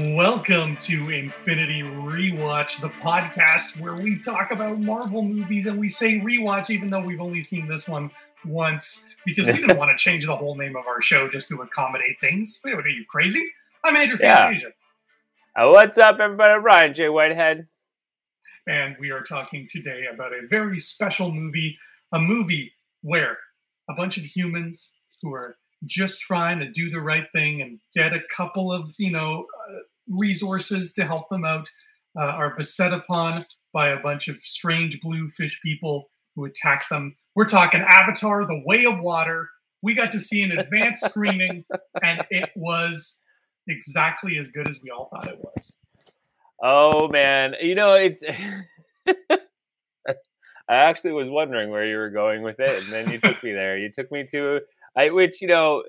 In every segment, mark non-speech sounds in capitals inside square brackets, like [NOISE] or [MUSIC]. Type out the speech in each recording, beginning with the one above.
Welcome to Infinity Rewatch, the podcast where we talk about Marvel movies and we say rewatch even though we've only seen this one once because we didn't [LAUGHS] want to change the whole name of our show just to accommodate things. Wait, what are you crazy? I'm Andrew Yeah. Fantasia, Uh, what's up, everybody? I'm Ryan J. Whitehead. and we are talking today about a very special movie, a movie where a bunch of humans who are just trying to do the right thing and get a couple of, you know, uh, resources to help them out uh, are beset upon by a bunch of strange blue fish people who attack them. We're talking Avatar: The Way of Water. We got to see an advanced [LAUGHS] screening, and it was exactly as good as we all thought it was. Oh man, you know it's. [LAUGHS] I actually was wondering where you were going with it, and then you took me there. You took me to, I which you know,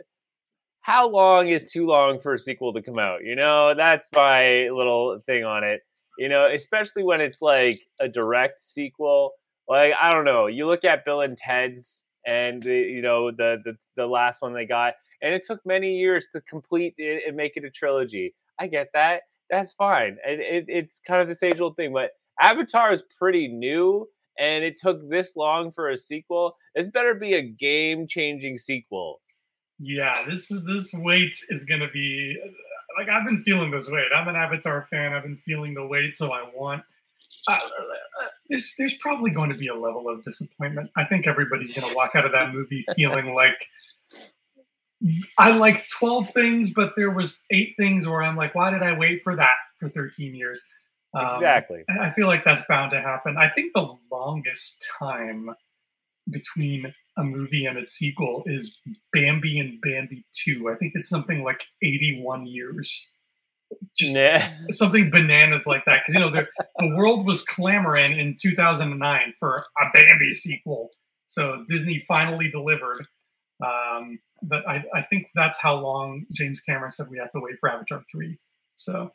how long is too long for a sequel to come out? You know, that's my little thing on it. You know, especially when it's like a direct sequel. Like I don't know, you look at Bill and Ted's, and you know the, the the last one they got, and it took many years to complete it and make it a trilogy. I get that. That's fine. It, it, it's kind of this age old thing, but Avatar is pretty new, and it took this long for a sequel. This better be a game changing sequel. Yeah, this is this wait is gonna be like I've been feeling this weight. I'm an Avatar fan. I've been feeling the weight, so I want. Uh, there's there's probably going to be a level of disappointment. I think everybody's gonna walk out of that movie [LAUGHS] feeling like I liked 12 things, but there was eight things where I'm like, why did I wait for that for 13 years? Um, exactly. [CLEARS THROAT] I feel like that's bound to happen. I think the longest time between a movie and its sequel is Bambi and Bambi 2. I think it's something like 81 years. Just Nah. something bananas like that. Because, you know, the, the world was clamoring in 2009 for a Bambi sequel. So Disney finally delivered. Um, but I, I think that's how long James Cameron said we have to wait for Avatar 3. So,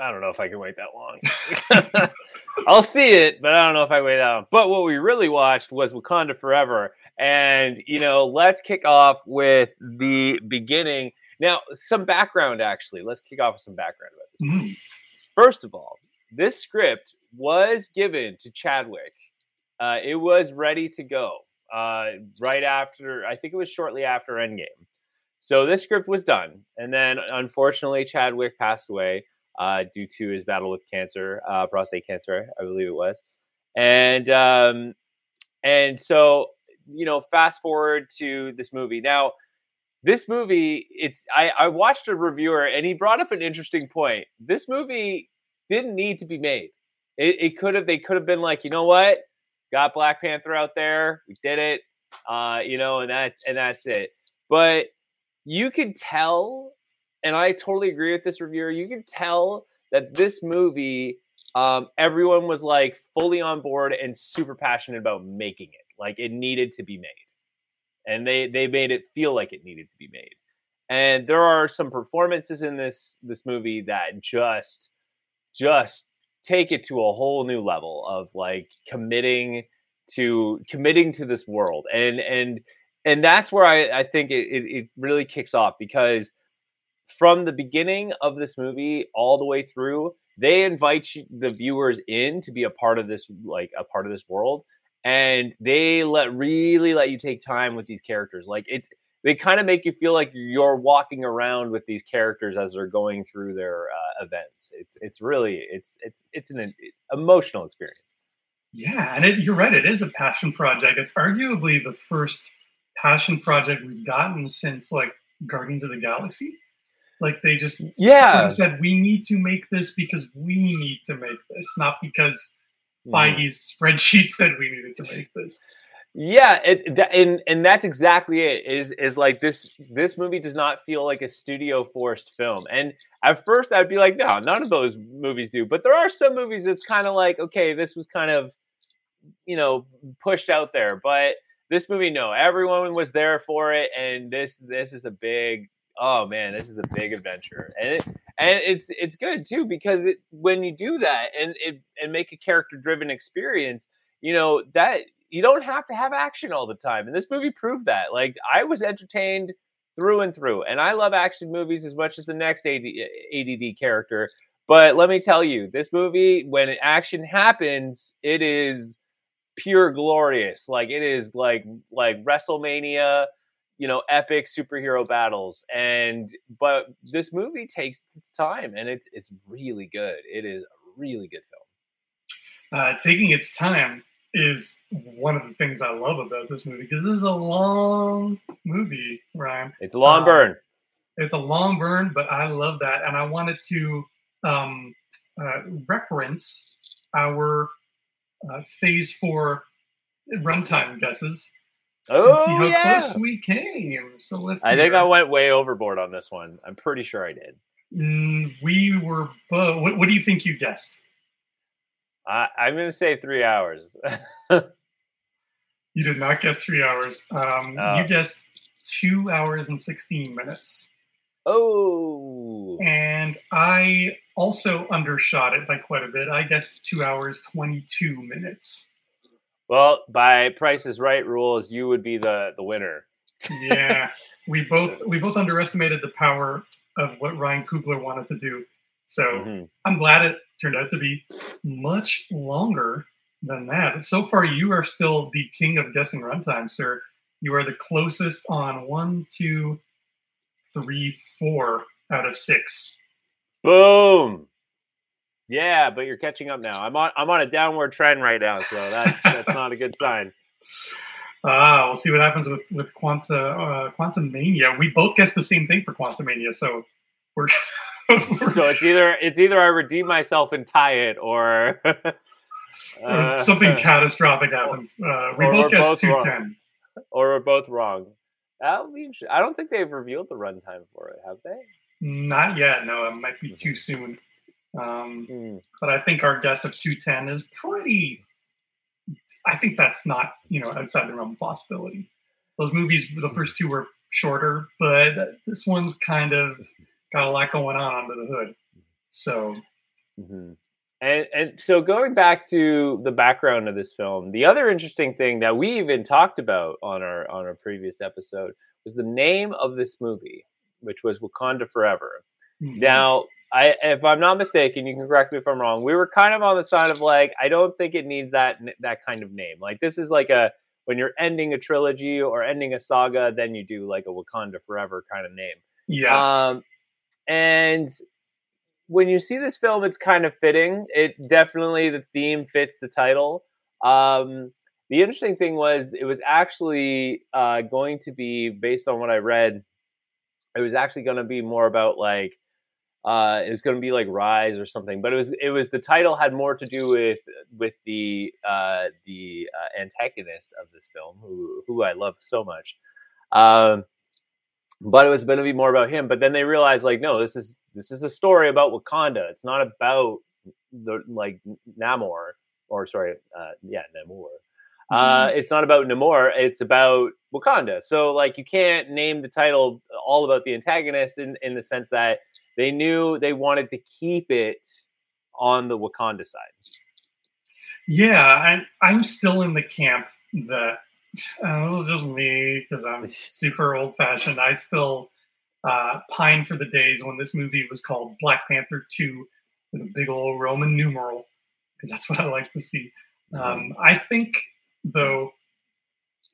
I don't know if I can wait that long. [LAUGHS] I'll see it, but I don't know if I wait that long. But what we really watched was Wakanda Forever. And, you know, let's kick off with the beginning. Now, some background, actually. Let's kick off with some background about this. mm, First of all, this script was given to Chadwick. Uh, it was ready to go uh, right after, I think it was shortly after Endgame. So this script was done. And then, unfortunately, Chadwick passed away uh, due to his battle with cancer, uh, prostate cancer, I believe it was. And um, and so you know, fast forward to this movie. Now, this movie, it's I, I watched a reviewer and he brought up an interesting point. This movie didn't need to be made. It, it could have they could have been like, you know what, got Black Panther out there, we did it, uh, you know, and that's and that's it. But you could tell and I totally agree with this reviewer. You can tell that this movie, um, everyone was like fully on board and super passionate about making it. Like it needed to be made, and they they made it feel like it needed to be made. And there are some performances in this this movie that just just take it to a whole new level of like committing to committing to this world and and and that's where I, I think it, it, it really kicks off because from the beginning of this movie all the way through they invite the viewers in to be a part of this like a part of this world and they let really let you take time with these characters like it's they kind of make you feel like you're walking around with these characters as they're going through their uh, events it's it's really it's it's it's an emotional experience Yeah, and it, you're right. It is a passion project. It's arguably the first passion project we've gotten since like Guardians of the Galaxy. Like they just Yeah. sort of said we need to make this because we need to make this, not because hmm. Feige's spreadsheet [LAUGHS] said we needed to make this. Yeah, it, that, and and that's exactly it. Is is like this this movie does not feel like a studio forced film. And at first, I'd be like, no, none of those movies do. But there are some movies that's kind of like, okay, this was kind of, you know, pushed out there. But this movie, no, everyone was there for it, and this this is a big. Oh man, this is a big adventure, and it, and it's it's good too because it, when you do that and it and make a character driven experience, you know that you don't have to have action all the time. And this movie proved that. Like I was entertained through and through. And I love action movies as much as the next AD, ADD character. But let me tell you, this movie, when action happens, it is pure glorious. Like it is like like WrestleMania, you know, epic superhero battles. And but this movie takes its time, and it's it's really good. It is a really good film. Uh, taking its time is one of the things I love about this movie because this is a long movie, Ryan. It's a long Um, burn. It's a long burn, but I love that, and I wanted to um, uh, reference our uh, phase four runtime guesses and see how Oh yeah. close we came. So let's. I think. I went way overboard on this one. I'm pretty sure I did. Mm, we were both. What, what do you think you guessed? I, I'm going to say three hours. [LAUGHS] You did not guess three hours. Um, Oh. You guessed two hours and sixteen minutes, oh, and I also undershot it by quite a bit. I guessed two hours twenty-two minutes. Well, by Price is Right rules, you would be the the winner. Yeah, [LAUGHS] we both we both underestimated the power of what Ryan Coogler wanted to do. So Mhm. I'm glad it turned out to be much longer than that. So far, you are still the king of guessing runtime, sir. You are the closest on one, two, three, four out of six. Boom. Yeah, but you're catching up now. I'm on I'm on a downward trend right now, so that's that's not a good [LAUGHS] sign. Ah, we'll see what happens with with Quanta uh, Quantumania. We both guessed the same thing for Quantumania, so [LAUGHS] we're, So it's either it's either I redeem myself and tie it, or [LAUGHS] uh, something catastrophic happens. Uh, we or both guessed two ten. or we're both wrong. That'll be. I don't think they've revealed the runtime for it, have they? Not yet. No, it might be too soon. Um, Hmm. but I think our guess of 210 is pretty. I think that's not you know outside the realm of possibility. Those movies, the first two were shorter, but this one's kind of got a lot going on under the hood. So hmm And and so going back to the background of this film, the other interesting thing that we even talked about on our on our previous episode was the name of this movie, which was Wakanda Forever. mm, Now, I if I'm not mistaken, you can correct me if I'm wrong. We were kind of on the side of like, I don't think it needs that that kind of name. Like this is like a when you're ending a trilogy or ending a saga, then you do like a Wakanda Forever kind of name. yeah, Um, and when you see this film, it's kind of fitting. It definitely the theme fits the title. Um, the interesting thing was it was actually uh, going to be based on what I read. It was actually going to be more about like uh, it was going to be like Rise or something, but it was it was the title had more to do with with the uh, the uh, antagonist of this film, who who I love so much. Um, but it was going to be more about him. But then they realized, like, no, this is this is a story about Wakanda. It's not about the like Namor or sorry, uh, yeah, Namor. Uh, it's not about Namor. It's about Wakanda. So like, you can't name the title all about the antagonist in in the sense that they knew they wanted to keep it on the Wakanda side. yeah. I'm I'm still in the camp that [SIGHS] uh, this is just me because I'm [LAUGHS] super old fashioned. I still uh, pine for the days when this movie was called Black Panther Two with a big old Roman numeral because that's [LAUGHS] what I like to see. Um, I think, though,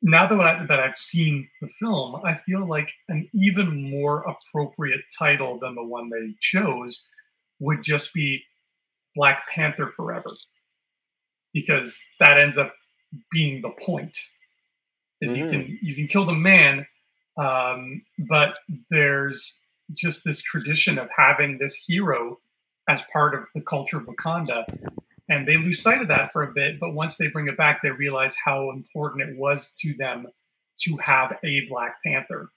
now that, I, that I've seen the film, I feel like an even more appropriate title than the one they chose would just be Black Panther Forever, because that ends up being the point. Is you Mhm. can you can kill the man, um, but there's just this tradition of having this hero as part of the culture of Wakanda. And they lose sight of that for a bit, but once they bring it back, they realize how important it was to them to have a Black Panther.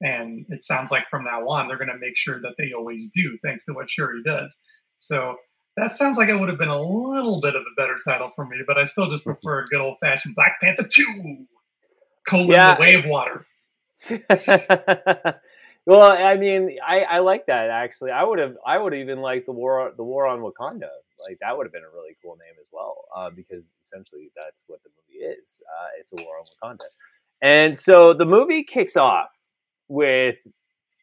And it sounds like from now on, they're going to make sure that they always do, thanks to what Shuri does. So that sounds like it would have been a little bit of a better title for me, but I still just mm-hmm. prefer a good old fashioned Black Panther 2 colon Yeah. the of water. [LAUGHS] well, I mean, I, I like that actually. I would have, I would even like the war, the war on Wakanda. Like that would have been a really cool name as well, uh, because essentially that's what the movie is. Uh, it's a war on Wakanda, and so the movie kicks off with,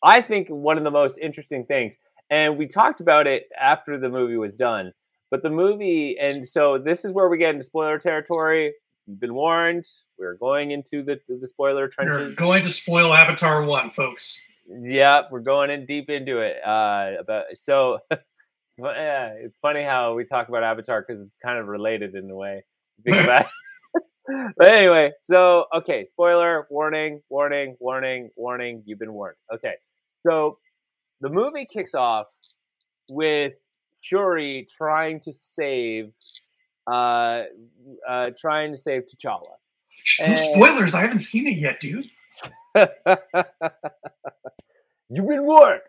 I think, one of the most interesting things. And we talked about it after the movie was done. But the movie, and so this is where we get into spoiler territory. You've been warned. We're going into the the spoiler trenches. You're going to spoil Avatar one, folks. Yep, we're going in deep into it. Uh, about so, [LAUGHS] yeah, it's funny how we talk about Avatar because it's kind of related in a way. Think [LAUGHS] about [LAUGHS] but anyway, so okay, spoiler, warning, warning, warning, warning. You've been warned. Okay, so the movie kicks off with Shuri trying to save, uh, uh, trying to save T'Challa. And... spoilers. I haven't seen it yet, dude. [LAUGHS] You've been warned.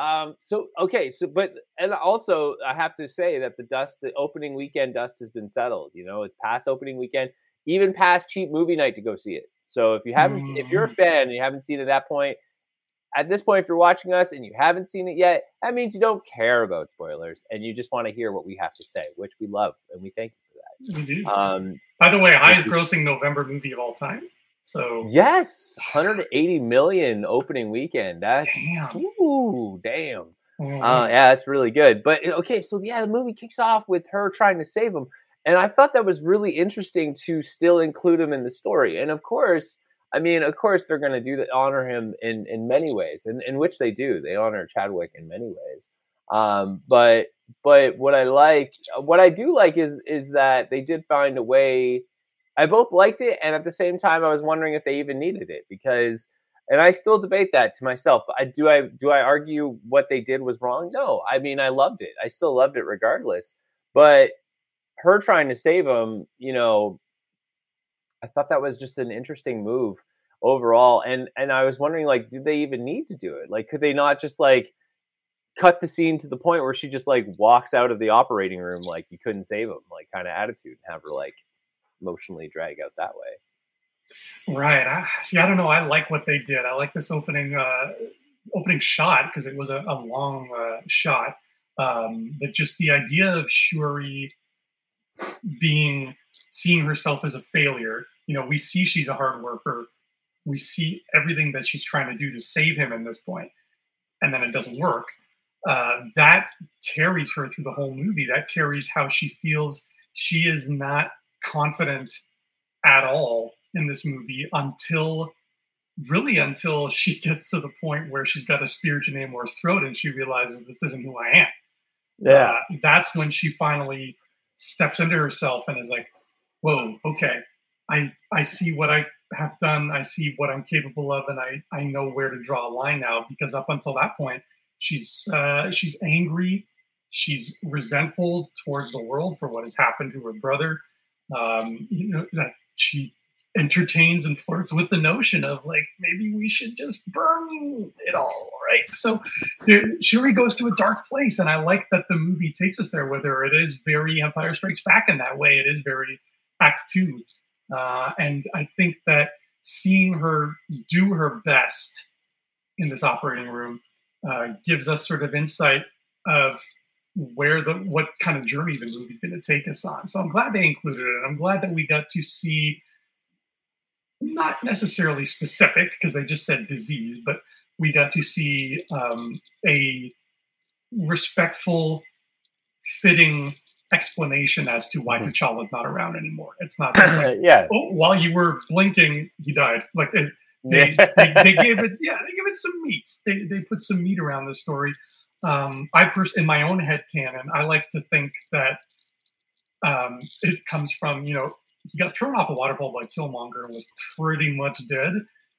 Um, so okay, so but and also I have to say that the dust, the opening weekend dust has been settled. You know, it's past opening weekend, even past cheap movie night to go see it. So if you haven't, mm. if you're a mm. fan and you haven't seen it at that point, at this point, if you're watching us and you haven't seen it yet, that means you don't care about spoilers and you just want to hear what we have to say, which we love and we thank you for that. Um, By the way, highest grossing November movie of all time. So yes, [SIGHS] 180 million opening weekend. That's damn. Ooh, damn. Mm-hmm. Uh, yeah, that's really good. But eh, okay, so yeah, the movie kicks off with her trying to save him, and I thought that was really interesting to still include him in the story. And of course, I mean, of course, they're going to do that, honor him in in many ways, and in, in which they do. They honor Chadwick in many ways. Um, but but what I like, what I do like is is that they did find a way I both liked it, and at the same time, I was wondering if they even needed it because, and I still debate that to myself. I do I do I argue what they did was wrong? No, I mean I loved it. I still loved it regardless. But her trying to save him, you know, I thought that was just an interesting move overall. And and I was wondering, like, did they even need to do it? Like, could they not just like cut the scene to the point where she just like walks out of the operating room like you couldn't save him, like kind of attitude, and have her like emotionally drag out that way. Right. I, see, I don't know. I like what they did. I like this opening uh, opening shot because it was a, a long uh, shot. Um, but just the idea of Shuri being seeing herself as a failure. You know, we see she's a hard worker. We see everything that she's trying to do to save him in this point, and then it doesn't work. Uh, that carries her through the whole movie. That carries how she feels. She is not confident at all in this movie until really until she [LAUGHS] gets to the point where she's got a spear to Namor's throat and she realizes this isn't who I am. Yeah. Uh, that's when she finally steps into herself and is like, whoa, okay, I I see what I have done, I see what I'm capable of, and I, I know where to draw a line now. Because up until that point, she's uh, she's angry, she's resentful towards the world for what has happened to her brother um, you know, that she entertains and flirts with the notion of like maybe we should just burn it all, right? So Shuri goes to a dark place, and I like that the movie takes us there. Whether it is very Empire Strikes Back in that way, it is very Act Two, uh, and I think that seeing her do her best in this operating room uh, gives us sort of insight of where the what kind of journey the movie's going to take us on. So I'm glad they included it. I'm glad that we got to see not necessarily specific because they just said disease, but we got to see um, a respectful, fitting explanation as to why mm-hmm. T'Challa's not around anymore. It's not [LAUGHS] like, yeah. Oh, while you were blinking, he died. Like they, [LAUGHS] they, they, gave it, yeah, they gave it some meat. They, they put some meat around the story um, I pers- in my own head canon, I like to think that um, it comes from you know he got thrown off a waterfall by Killmonger and was pretty much dead.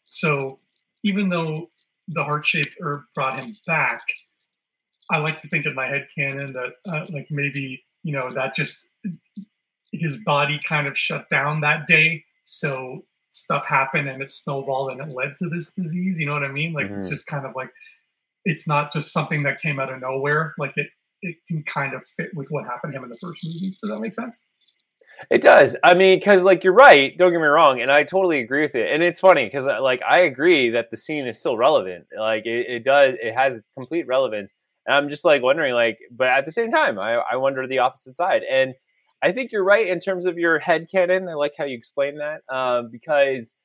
So even though the heart shaped herb brought him back, I like to think in my head canon that uh, like maybe you know that just his body kind of shut down that day. So stuff happened and it snowballed and it led to this disease. You know what I mean? Like mm-hmm. it's just kind of like it's not just something that came out of nowhere. Like it, it can kind of fit with what happened to him in the first movie. Does that make sense? It does. I mean, because like you're right. Don't get me wrong, and I totally agree with it. And it's funny because uh, like I agree that the scene is still relevant. Like it, it does. It has complete relevance. And I'm just like wondering, like, but at the same time, I, I wonder the opposite side. And I think you're right in terms of your head canon. I like how you explain that um, because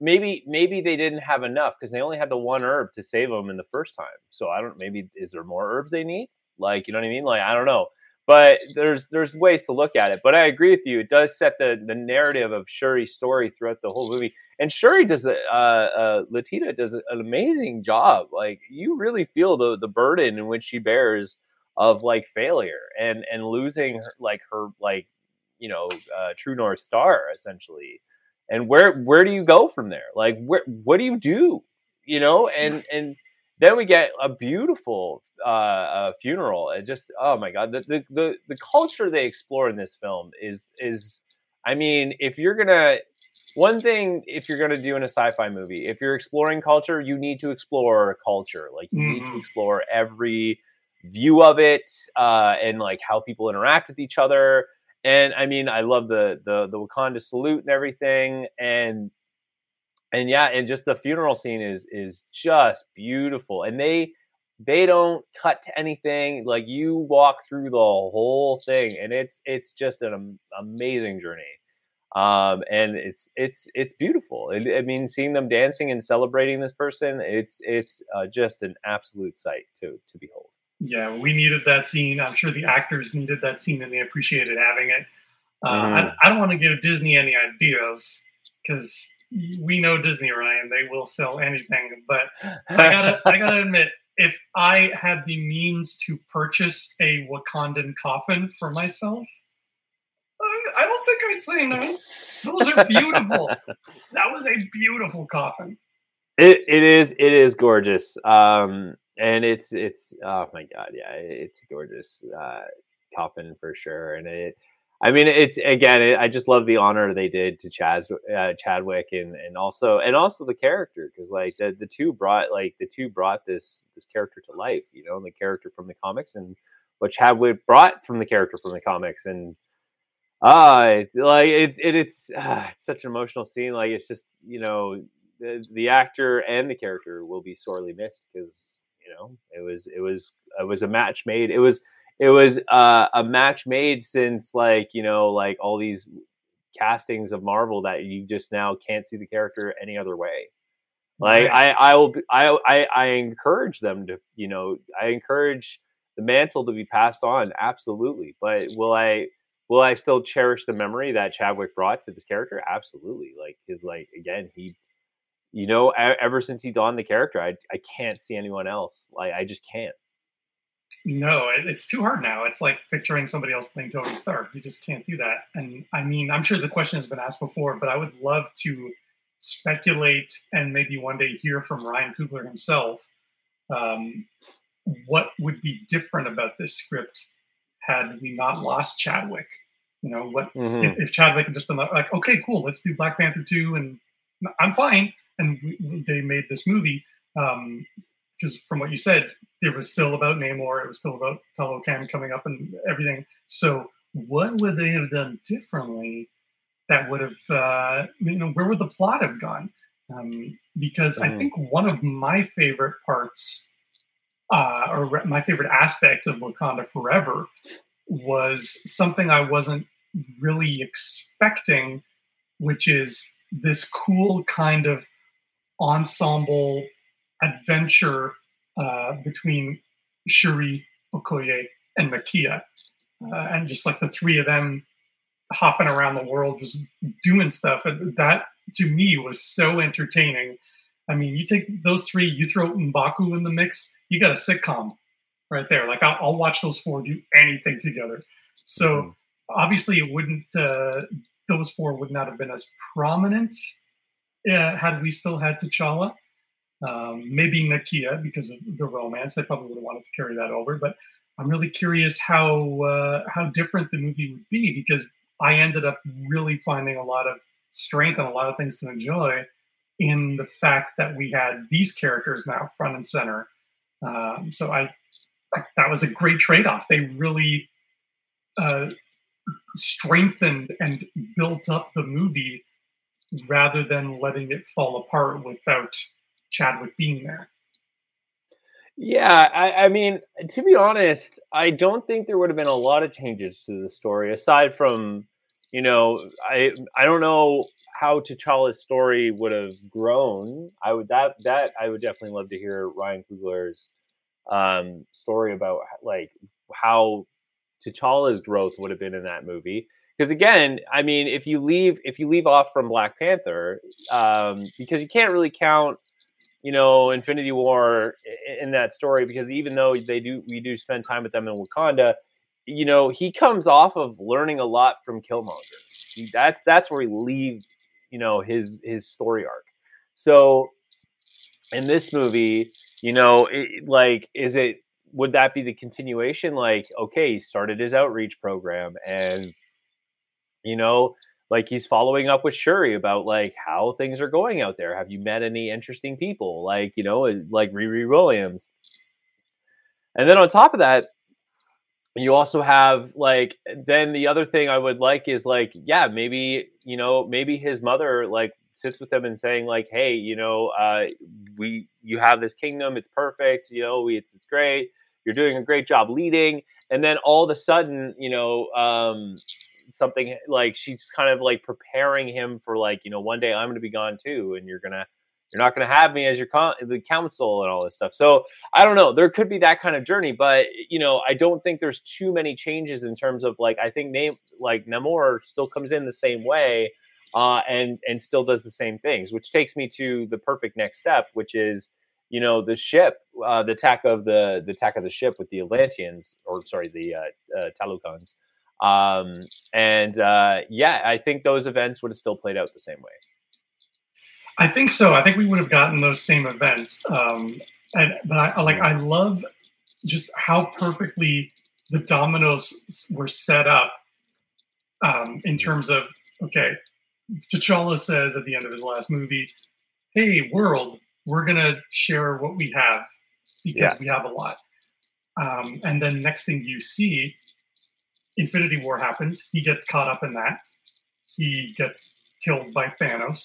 maybe maybe they didn't have enough because they only had the one herb to save them in the first time. So I don't. Maybe is there more herbs they need? Like you know what I mean? Like I don't know. But there's there's ways to look at it. But I agree with you. It does set the the narrative of Shuri's story throughout the whole movie. And Shuri does a uh, uh, Letitia does an amazing job. Like you really feel the the burden in which she bears of like failure and and losing her, like her like you know uh, true north star essentially and where where do you go from there like where what do you do you know [LAUGHS] and and then we get a beautiful uh, uh, funeral and just oh my god the, the the the culture they explore in this film is is i mean if you're gonna one thing if you're gonna do in a sci-fi movie if you're exploring culture you need to explore culture like you mm-hmm. need to mm-hmm. explore every view of it uh, and like how people interact with each other and I mean, I love the the the Wakanda salute and everything, and and yeah, and just the funeral scene is is just beautiful, and they they don't cut to anything. Like you walk through the whole thing, and it's it's just an amazing journey. Um, and it's it's it's beautiful. I mean, seeing them dancing and celebrating this person, it's it's uh, just an absolute sight to to behold yeah, we needed that scene. I'm sure the actors needed that scene and they appreciated having it. Uh, mm-hmm. I, I, don't want to give Disney any ideas because we know Disney, Ryan. They will sell anything. But I gotta, [LAUGHS] I gotta admit, if I had the means to purchase a Wakandan coffin for myself, I, I don't think I'd say no. [LAUGHS] Those are beautiful. that was a beautiful coffin. It it is it is gorgeous. Um, and it's it's oh my god, yeah, it's gorgeous uh, coffin for sure, and it. I mean, it's again. It, I just love the honor they did to Chaz, uh, Chadwick, and and also and also the character because like the the two brought like the two brought this this character to life. You know, the character from the comics and what Chadwick brought from the character from the comics, and ah, uh, it's like it, it it's uh, it's such an emotional scene. Like it's just you know the the actor and the character will be sorely missed because you know, it was it was it was a match made. It was it was uh, a match made since like you know like all these castings of Marvel that you just now can't see the character any other way. Like I I will I I I encourage them to you know I encourage the mantle to be passed on absolutely. But will I will I still cherish the memory that Chadwick brought to this character? Absolutely. Like his like again he you know, ever since he donned the character, I I can't see anyone else. Like I just can't. No, it's too hard now. It's like picturing somebody else playing Tony Stark. You just can't do that. And I mean, I'm sure the question has been asked before, but I would love to speculate and maybe one day hear from Ryan Coogler himself um, what would be different about this script had we not lost Chadwick. You know, what mm-hmm. if, if Chadwick had just been like, okay, cool, let's do Black Panther two, and I'm fine and we, they made this movie because um, from what you said, it was still about Namor, it was still about Talokan coming up and everything. So what would they have done differently that would have, uh, you know, where would the plot have gone? Um, because mm. I think one of my favorite parts, uh, or my favorite aspects of Wakanda Forever, was something I wasn't really expecting, which is this cool kind of ensemble adventure uh, between Shuri, Okoye, and Nakia. Uh, and just like the three of them hopping around the world, just doing stuff. And that to me was so entertaining. I mean, you take those three, you throw Mbaku in the mix, you got a sitcom right there. Like I'll, I'll watch those four do anything together. So mm-hmm. obviously, it wouldn't. Uh, those four would not have been as prominent had we still had T'Challa. Um, maybe Nakia because of the romance. I probably would have wanted to carry that over, but I'm really curious how uh, how different the movie would be because I ended up really finding a lot of strength and a lot of things to enjoy in the fact that we had these characters now front and center. Um, so I, I, that was a great trade off. They really uh, strengthened and built up the movie rather than letting it fall apart without Chadwick being there. Yeah, I, I, mean, to be honest, I don't think there would have been a lot of changes to the story aside from, you know, I I don't know how T'Challa's story would have grown, I would that that I would definitely love to hear Ryan Coogler's um, story about like how T'Challa's growth would have been in that movie. Because again, I mean, if you leave if you leave off from Black Panther, um, because you can't really count, you know, Infinity War in that story, because even though they do we do spend time with them in Wakanda, you know, he comes off of learning a lot from Killmonger. That's that's where he leaves, you know, his his story arc. So in this movie, you know, it, like, is it would that be the continuation? Like, okay, he started his outreach program, and you know, like he's following up with Shuri about like how things are going out there. Have you met any interesting people? Like, you know, like Riri Williams. And then on top of that, you also have like then the other thing I would like is like yeah maybe you know maybe his mother like sits with him and saying like hey you know uh, we you have this kingdom it's perfect you know we, it's it's great you're doing a great job leading and then all of a sudden you know um, something like she's kind of like preparing him for like you know one day I'm going to be gone too and you're gonna you're not going to have me as your con- the council and all this stuff. So I don't know. There could be that kind of journey, but you know, I don't think there's too many changes in terms of like I think name like Namor still comes in the same way, uh, and and still does the same things, which takes me to the perfect next step, which is you know the ship, uh, the attack of the the attack of the ship with the Atlanteans, or sorry, the uh, uh, Talokan's. Um, and uh, yeah, I think those events would have still played out the same way. I think so. I think we would have gotten those same events. Um, and but I like I love just how perfectly the dominoes were set up um, in terms of okay. T'Challa says at the end of his last movie, "Hey, world, we're gonna share what we have because yeah. we have a lot." Um, and then next thing you see, Infinity War happens. He gets caught up in that. He gets killed by Thanos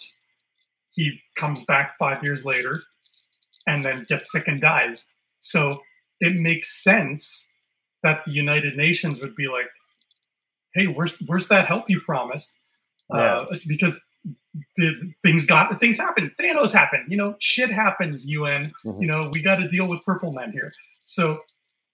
he comes back five years later and then gets sick and dies. So it makes sense that the United Nations would be like, "Hey, where's where's that help you promised?" Yeah. Uh, because the things got things happen. Thanos happened. You know, shit happens. UN. Mm-hmm. You know, we got to deal with Purple Men here. So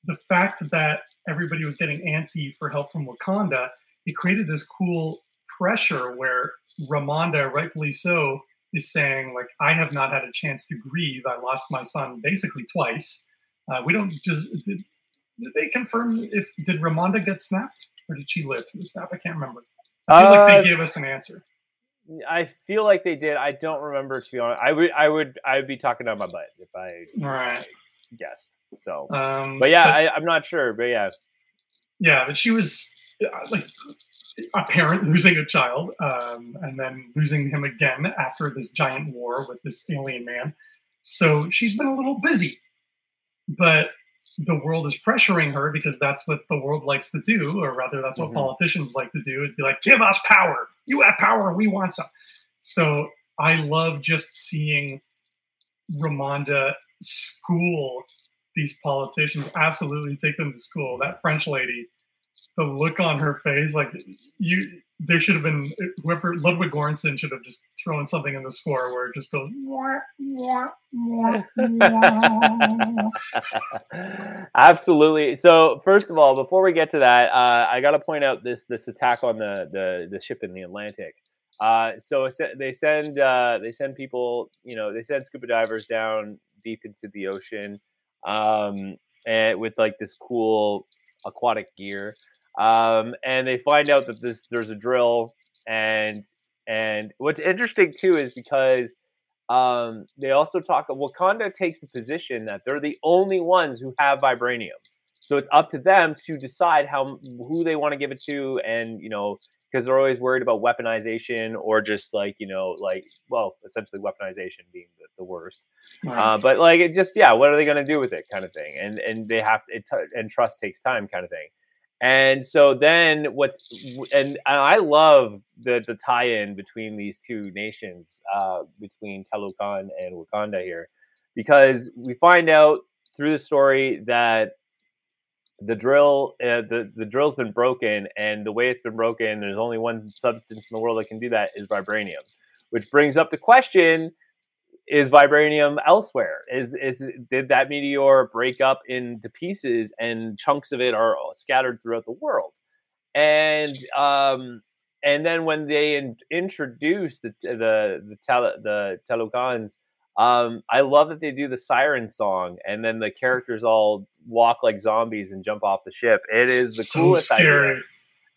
the fact that everybody was getting antsy for help from Wakanda, it created this cool pressure where Ramonda, rightfully so, is saying like I have not had a chance to grieve. I lost my son basically twice. Uh, we don't just did, did, they confirm if did Ramonda get snapped or did she live through the snap? I can't remember. I feel uh, like they uh, gave us an answer. I feel like they did. I don't remember to be honest. I would I would I would be talking on my butt if I right guessed. So, um, but yeah, but, I, I'm not sure. But yeah, yeah, but she was like a parent losing a child um, and then losing him again after this giant war with this alien man. So she's been a little busy, but the world is pressuring her because that's what the world likes to do, or rather, that's what mm-hmm. politicians like to do is be like, give us power. You have power. We want some. So I love just seeing Ramonda school these politicians, absolutely take them to school. That French lady the look on her face, like you, there should have been whoever Ludwig Göransson should have just thrown something in the score where it just goes. [LAUGHS] Absolutely. So first of all, before we get to that, uh, I got to point out this this attack on the the, the ship in the Atlantic. Uh, so they send uh, they send people, you know, they send scuba divers down deep into the ocean, um, and with like this cool aquatic gear. Um, and they find out that this there's a drill, and and what's interesting too is because um, they also talk. Wakanda takes the position that they're the only ones who have vibranium, so it's up to them to decide how who they want to give it to, and you know because they're always worried about weaponization or just like you know like well essentially weaponization being the, the worst right. uh, but like it just yeah what are they going to do with it kind of thing and and they have it t- and trust takes time kind of thing and so then what's and I love the the tie-in between these two nations, uh, between Talokan and Wakanda here, because we find out through the story that the drill uh, the the drill's been broken, and the way it's been broken, there's only one substance in the world that can do that is vibranium, which brings up the question: Is vibranium elsewhere? Is is did that meteor break up into pieces and chunks of it are scattered throughout the world? And um, and then when they in, introduce the the the tel- the Talokans, um, I love that they do the siren song, and then the characters all walk like zombies and jump off the ship. It is the so coolest scary. idea.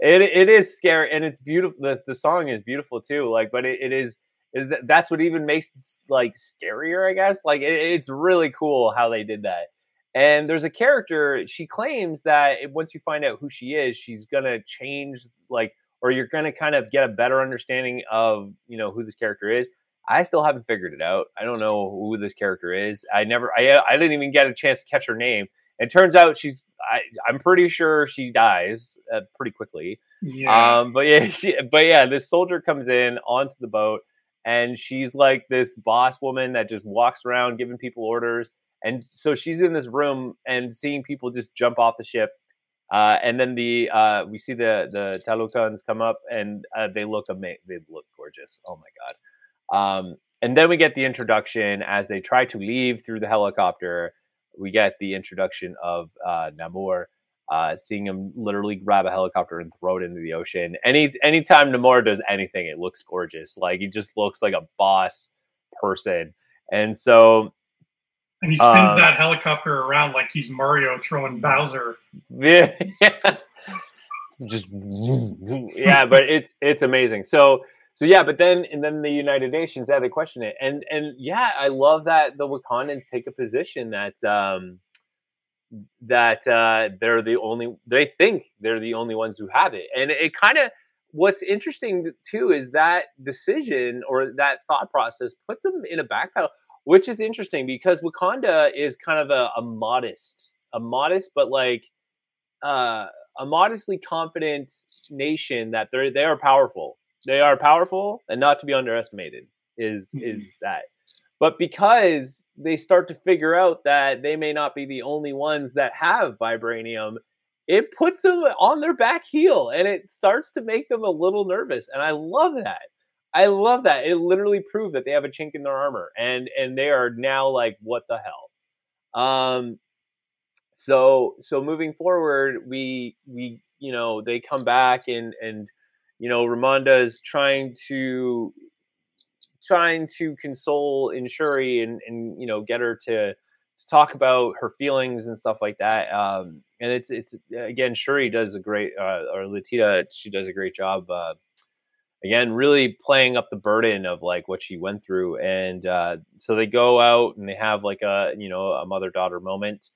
It it is scary, and it's beautiful. The, the song is beautiful too. Like, but it, it is is that that's what even makes it like scarier, I guess. Like, it, it's really cool how they did that. And there's a character. She claims that once you find out who she is, she's gonna change like or you're going to kind of get a better understanding of you know who this character is i still haven't figured it out i don't know who this character is i never i, I didn't even get a chance to catch her name it turns out she's I, i'm pretty sure she dies uh, pretty quickly yeah. um but yeah [LAUGHS] she, but yeah this soldier comes in onto the boat and she's like this boss woman that just walks around giving people orders and so she's in this room and seeing people just jump off the ship uh, and then the uh, we see the the Talokans come up and uh, they look amazing. They look gorgeous. Oh my god! Um, and then we get the introduction as they try to leave through the helicopter. We get the introduction of uh, Namor, uh, seeing him literally grab a helicopter and throw it into the ocean. Any anytime Namor does anything, it looks gorgeous. Like he just looks like a boss person. And so and he spins um, that helicopter around like he's Mario throwing Bowser. [LAUGHS] Yeah, [LAUGHS] just yeah, but it's it's amazing. So so yeah, but then and then the United Nations, yeah, they question it, and and yeah, I love that the Wakandans take a position that um that uh they're the only they think they're the only ones who have it, and it, kind of what's interesting too is that decision or that thought process puts them in a backpedal which is interesting because Wakanda is kind of a, a modest, a modest, but like uh, a modestly confident nation that they're they are powerful. They are powerful and not to be underestimated. Is mm-hmm. is that? But because they start to figure out that they may not be the only ones that have vibranium, it puts them on their back heel and it starts to make them a little nervous. And I love that. I love that. It literally proved that they have a chink in their armor, and and they are now like, what the hell? Um, so so moving forward, we we you know they come back and and you know Ramonda is trying to trying to console Shuri and and you know get her to to talk about her feelings and stuff like that. Um, and it's it's again Shuri does a great uh, or Letitia she does a great job. Uh, again really playing up the burden of like what she went through and uh, so they go out and they have like a you know a mother daughter moment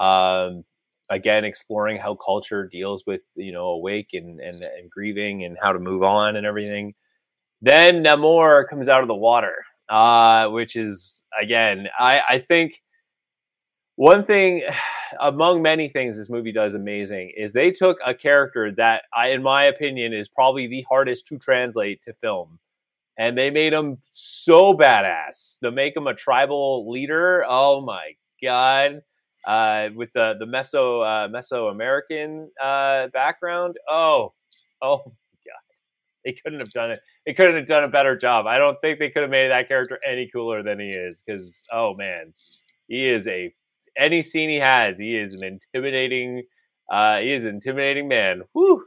um, again exploring how culture deals with you know awake and, and and grieving and how to move on and everything. Then namor comes out of the water uh, which is again i i think one thing [SIGHS] among many things this movie does amazing is they took a character that I, in my opinion is probably the hardest to translate to film and they made him so badass. To make him a tribal leader. Oh my god uh, with the the meso uh, mesoamerican uh, background oh oh [LAUGHS] my god they couldn't have done it they couldn't have done a better job i don't think they could have made that character any cooler than he is because oh man he is a any scene he has, he is an intimidating. Uh, he is an intimidating man. Whew.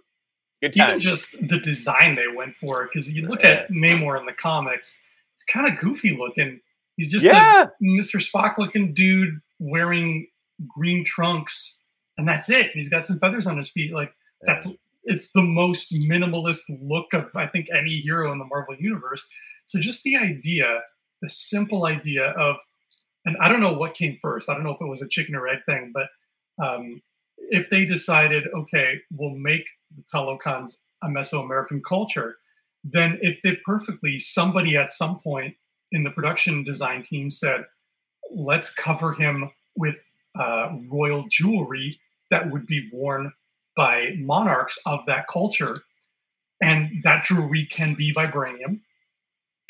Good time. Even just the design they went for, because you look at Namor in the comics, it's kind of goofy looking. He's just yeah. a Mr. Spock looking dude wearing green trunks, and that's it. And he's got some feathers on his feet. Like that's it's the most minimalist look of I think any hero in the Marvel universe. So just the idea, the simple idea of and I don't know what came first. I don't know if it was a chicken or egg thing, but um, if they decided, okay, we'll make the Talokans a Mesoamerican culture, then it fit perfectly. Somebody at some point in the production design team said, let's cover him with uh, royal jewelry that would be worn by monarchs of that culture. And that jewelry can be vibranium.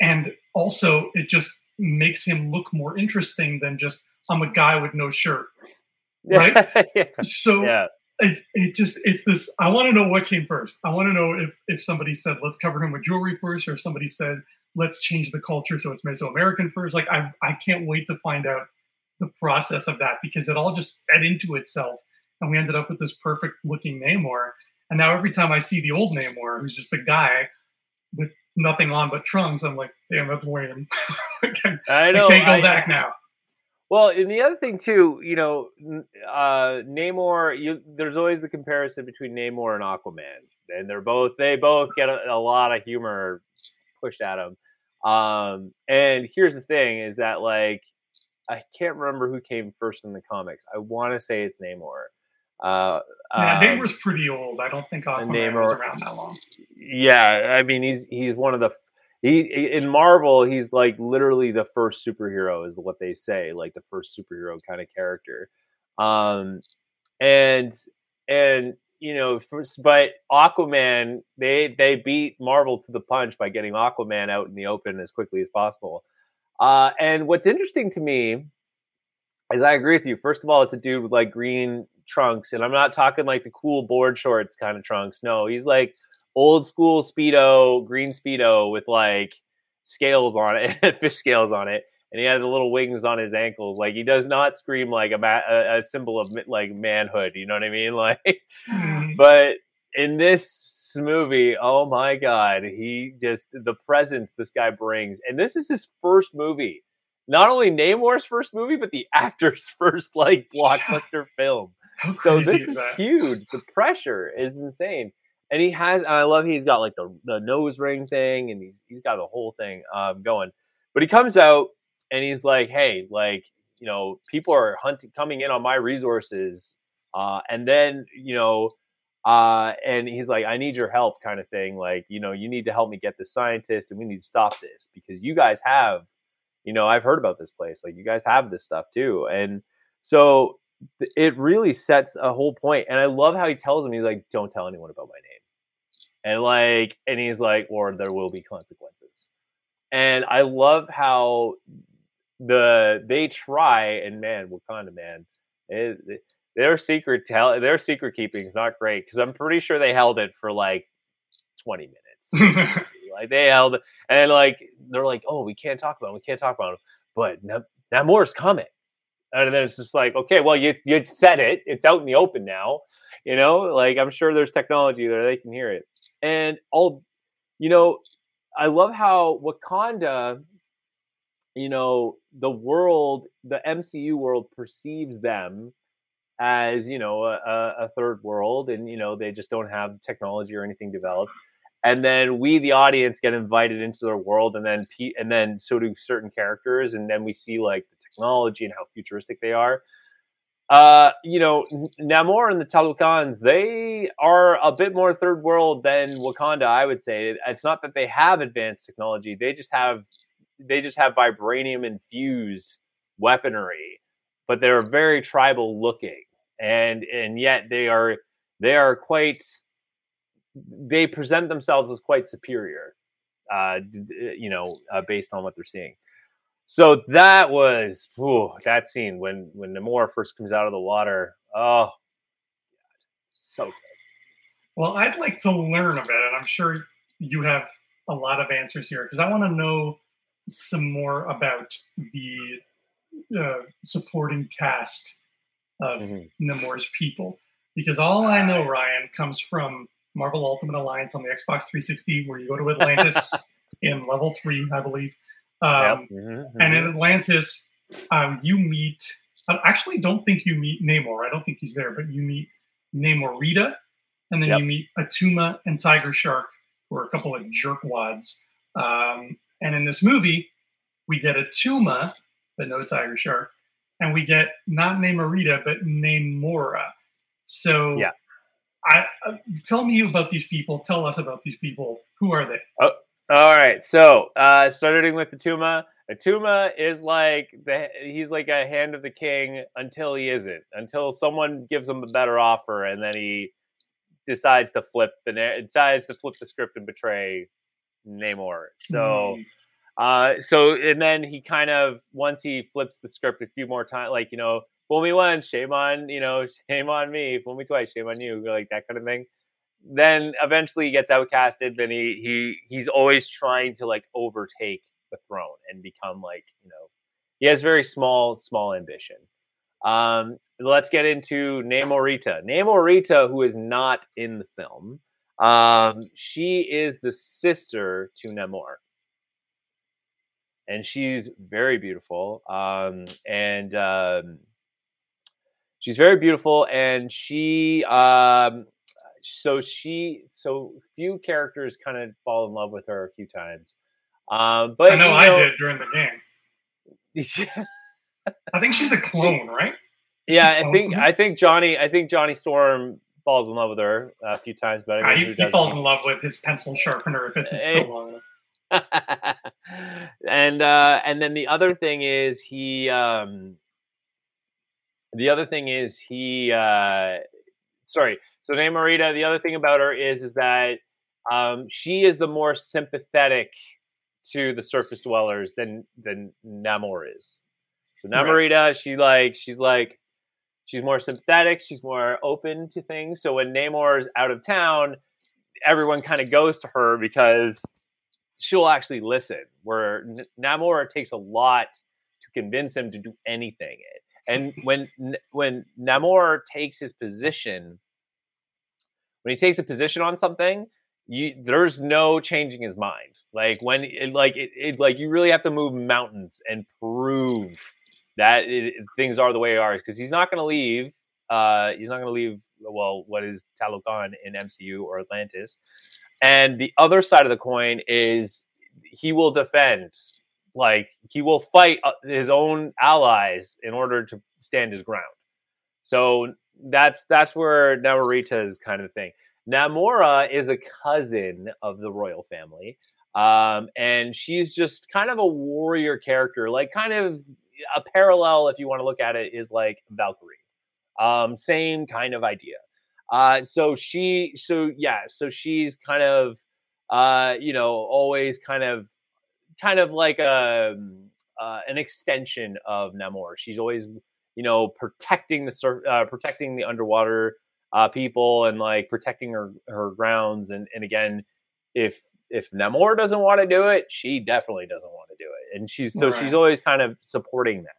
And also, it just makes him look more interesting than just I'm a guy with no shirt, right? [LAUGHS] yeah. So yeah. It, it just it's this. I want to know what came first. I want to know if if somebody said let's cover him with jewelry first, or if somebody said let's change the culture so it's Mesoamerican first. Like I I can't wait to find out the process of that because it all just fed into itself, and we ended up with this perfect looking Namor. And now every time I see the old Namor, who's just a guy with nothing on but trunks, I'm like, damn, that's lame. [LAUGHS] I, know, I can't go I, back now. Well, and the other thing too, you know, uh, Namor. You, there's always the comparison between Namor and Aquaman, and they're both they both get a, a lot of humor pushed at them. Um, and here's the thing: is that like I can't remember who came first in the comics. I want to say it's Namor. Uh, yeah, um, Namor's pretty old. I don't think Aquaman Namor, was around that long. Yeah, I mean he's he's one of the he in Marvel, he's like literally the first superhero, is what they say, like the first superhero kind of character. Um, and and you know, but Aquaman, they they beat Marvel to the punch by getting Aquaman out in the open as quickly as possible. Uh, and what's interesting to me is I agree with you. First of all, it's a dude with like green trunks, and I'm not talking like the cool board shorts kind of trunks. No, he's like old school speedo, green speedo with like scales on it, [LAUGHS] fish scales on it, and he had the little wings on his ankles. Like he does not scream like a, ma- a, a symbol of like manhood. You know what I mean? [LAUGHS] Like, mm. but in this movie, oh my god, he just the presence this guy brings, and this is his first movie. Not only Namor's first movie, but the [LAUGHS] actor's first like blockbuster film. so this is, is huge. The pressure is insane and he has. I love he's got like the the nose ring thing, and he's he's got the whole thing um, going. But he comes out and he's like, "Hey, like you know, people are hunting, coming in on my resources, uh, and then you know." Uh, and he's like, I need your help, kind of thing. Like, you know, you need to help me get the scientist, and we need to stop this because you guys have, you know, I've heard about this place. Like, you guys have this stuff too. And so it really sets a whole point. And I love how he tells him, he's like, don't tell anyone about my name and like and he's like or there will be consequences and i love how the they try and man wakanda man it, it, their secret tell their secret keeping is not great because i'm pretty sure they held it for like 20 minutes [LAUGHS] like they held and like they're like oh we can't talk about him we can't talk about him but that more is coming. And then it's just like okay well you you said it it's out in the open now you know like i'm sure there's technology there they can hear it. And all you know i love how wakanda you know the world the mcu world perceives them as you know a, a, third world and you know they just don't have technology or anything developed. And then we the audience get invited into their world and then and then so do certain characters and then we see like the technology and how futuristic they are. Uh, you know, Namor and the Talokans, they are a bit more third world than Wakanda, I would say. It's not that they have advanced technology; they just have they just have vibranium infused weaponry, but they're very tribal looking, and and yet they are they are quite they present themselves as quite superior, uh, you know, uh, based on what they're seeing. So that was whew, that scene when when Namor first comes out of the water. Oh, so good. Well, I'd like to learn a bit, and I'm sure you have a lot of answers here because I want to know some more about the uh, supporting cast of mm-hmm. Namor's people. Because all I know, Ryan, comes from Marvel Ultimate Alliance on the Xbox 360, where you go to Atlantis [LAUGHS] in level three, I believe, um, yep. mm-hmm, And in mm-hmm. Atlantis, um, you meet. I actually don't think you meet Namor. I don't think he's there, but you meet Namorita, and then yep. you meet Attuma and Tiger Shark, who are a couple of jerkwads. Um, and in this movie, we get Attuma, but no Tiger Shark, and we get not Namorita, but Namora. So, yeah. I, uh, tell me about these people. Tell us about these people. Who are they? Oh, all right, so uh, starting with Attuma. Attuma is like the he's like a hand of the king until he isn't, until someone gives him a better offer, and then he decides to flip the decides to flip the script and betray Namor. So, mm. Uh, so and then he kind of once he flips the script a few more times, like you know, fool me once, shame on you know, shame on me, fool me twice, shame on you, like that kind of thing then eventually he gets outcasted. Then he he he's always trying to like overtake the throne and become like you know he has very small small ambition. Um, let's get into Namorita. Namorita, who is not in the film, um, she is the sister to Namor and she's very beautiful. Um, and um, she's very beautiful, and she um, so she so few characters kind of fall in love with her a few times. Um, but I know, you I did during the game. [LAUGHS] I think she's a clone, right? Yeah, I think I think Johnny I think Johnny Storm falls in love with her a few times, but I mean, uh, he, he falls in love with his pencil sharpener if it's, it's still long enough. [LAUGHS] and uh, and then the other thing is he um, the other thing is he uh, sorry so Namorita the other thing about her is is that um, she is the more sympathetic to the surface dwellers than than Namor is. So Namorita, right. she like she's like she's more sympathetic, she's more open to things. So when Namor is out of town, everyone kind of goes to her because she'll actually listen. Where Namor takes a lot to convince him to do anything. And [LAUGHS] when when Namor takes his position, when he takes a position on something, you there's no changing his mind. Like when it, like it, it like you really have to move mountains and prove that it, things are the way they are because he's not going to leave. Uh, he's not going to leave. Well, what is Talokan in MCU or Atlantis? And the other side of the coin is he will defend, like he will fight uh, his own allies in order to stand his ground. So that's that's where Namorita is kind of thing. Namora is a cousin of the royal family, um, and she's just kind of a warrior character, like kind of a parallel, if you want to look at it, is like Valkyrie. Um, same kind of idea. Uh, so she, so yeah, so she's kind of, uh, you know, always kind of, kind of like a, um, uh, an extension of Namor. She's always, you know, protecting the sur- uh, protecting the underwater uh, people and like protecting her her grounds. And and again, if if Namor doesn't want to do it, she definitely doesn't want to do it. And she's so right. she's always kind of supporting that.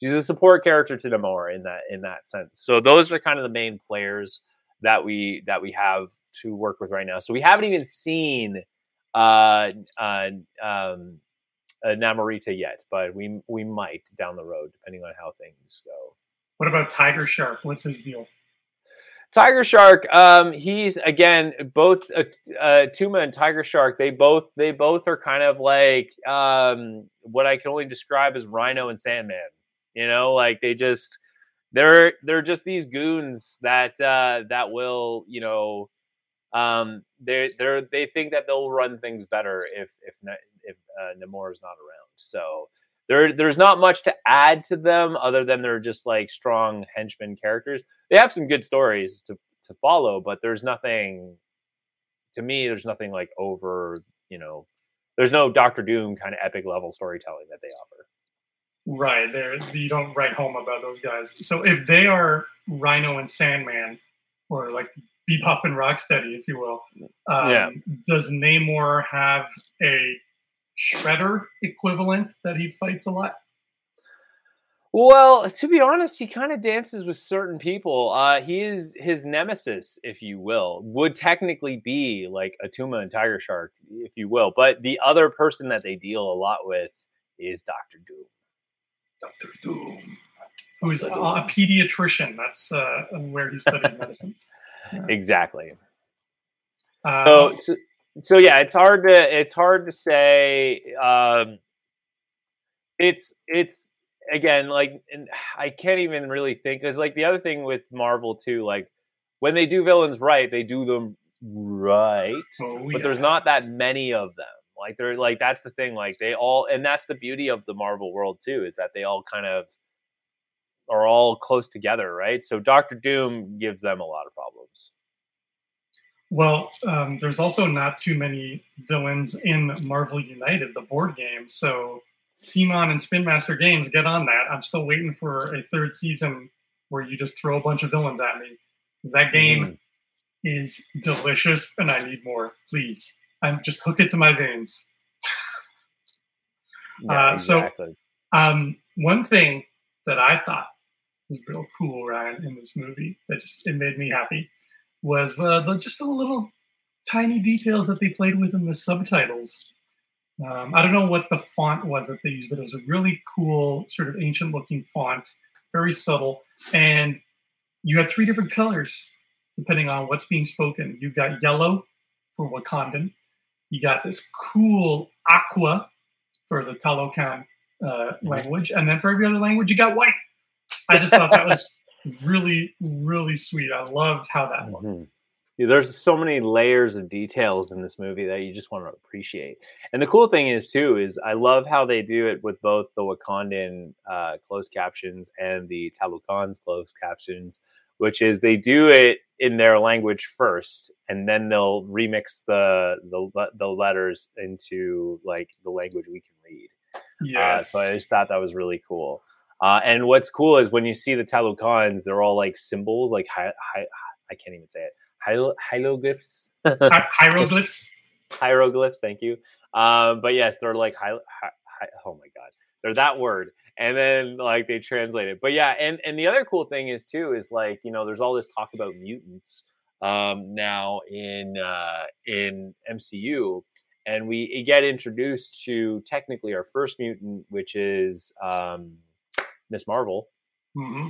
She's a support character to Namor in that in that sense. So those are kind of the main players that we that we have to work with right now. So we haven't even seen uh, uh, um, uh, Namorita yet, but we we might down the road depending on how things go. What about Tiger Shark? What's his deal? Tiger Shark, um, he's again both uh, uh, Tuma and Tiger Shark. They both they both are kind of like um, what I can only describe as Rhino and Sandman. You know, like they just they're they're just these goons that uh, that will you know um, they they they think that they'll run things better if if if uh, Namor is not around. So there there's not much to add to them other than they're just like strong henchmen characters. They have some good stories to to follow, but there's nothing to me. There's nothing like over you know. There's no Doctor Doom kind of epic level storytelling that they offer. Right. There you don't write home about those guys. So if they are Rhino and Sandman, or like Bebop and Rocksteady, if you will, um, yeah. does Namor have a Shredder equivalent that he fights a lot? Well, to be honest, he kind of dances with certain people. Uh, he is his nemesis, if you will, would technically be like Attuma and Tiger Shark, if you will. But the other person that they deal a lot with is Doctor Doom. Doctor Doom, who's a, a pediatrician. That's uh, where he studied medicine. [LAUGHS] Exactly. Uh, so, so, so, yeah, it's hard to it's hard to say. Um, it's it's again like I can't even really think because like the other thing with Marvel too, like when they do villains right, they do them right, oh, but yeah. there's not that many of them. Like they're like that's the thing. Like they all, and that's the beauty of the Marvel world too, is that they all kind of are all close together, right? So Doctor Doom gives them a lot of problems. Well, um, there's also not too many villains in Marvel United, the board game. So CMON and Spin Master Games, get on that. I'm still waiting for a third season where you just throw a bunch of villains at me. Because that game, mm. is delicious, and I need more. Please, I'm just hook it to my veins. Yeah, Uh, so- Um, one thing that I thought was real cool, Ryan, in this movie that just it made me happy was uh, the, just the little tiny details that they played with in the subtitles. Um, I don't know what the font was that they used, but it was a really cool, sort of ancient looking font, very subtle. And you had three different colors depending on what's being spoken. You got yellow for Wakandan, you got this cool aqua for the Talokan uh, language, and then for every other language, you got white. I just thought that was [LAUGHS] really, really sweet. I loved how that looked. Mhm. Yeah, There's so many layers of details in this movie that you just want to appreciate. And the cool thing is too is I love how they do it with both the Wakandan uh, closed captions and the Talokan's closed captions, which is they do it in their language first, and then they'll remix the the the letters into like the language we can read. Uh, so I just thought that was really cool. Uh, and what's cool is when you see the Talokans, they're all like symbols, like hi, hi, I can't even say it. Hiero- Hieroglyphs, Hi- [LAUGHS] hieroglyphs. hieroglyphs. Thank you. Um, but yes, they're like hi, hi, oh my god, they're that word, and then like they translate it. But yeah, and and the other cool thing is too is like you know there's all this talk about mutants um, now in uh, in MCU, and we get introduced to technically our first mutant, which is um, Ms. Marvel. hmm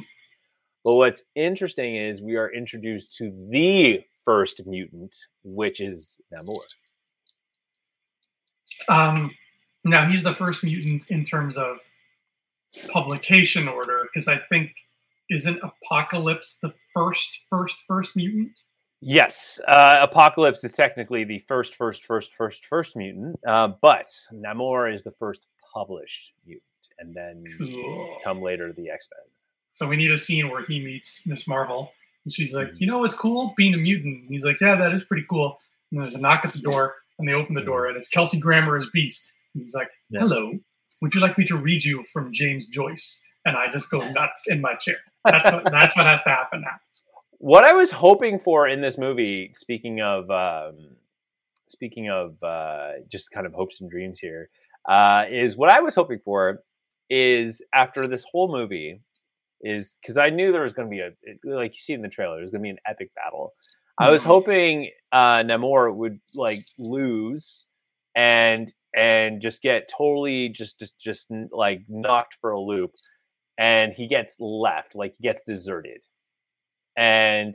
But what's interesting is we are introduced to the first mutant, which is Namor. Um, now he's the first mutant in terms of publication order, because I think isn't Apocalypse the first, first, first mutant? Yes, uh, Apocalypse is technically the first, first, first, first, first mutant, uh, but Namor is the first published mutant, and then Cool. come later the X Men. So we need a scene where he meets Ms. Marvel, and she's like, Mhm. "You know what's cool? Being a mutant." And he's like, "Yeah, that is pretty cool." And there's a knock at the door, and they open the door, and it's Kelsey Grammer as Beast. And he's like, Yeah. "Hello, would you like me to read you from James Joyce?" And I just go [LAUGHS] nuts in my chair. That's what, that's what has to happen now. What I was hoping for in this movie, speaking of um, speaking of uh, just kind of hopes and dreams here, uh, is what I was hoping for is after this whole movie is because I knew there was going to be a like you see in the trailer, there's going to be an epic battle. I was Mhm. hoping uh, Namor would like lose and and just get totally just just just like knocked for a loop, and he gets left like he gets deserted and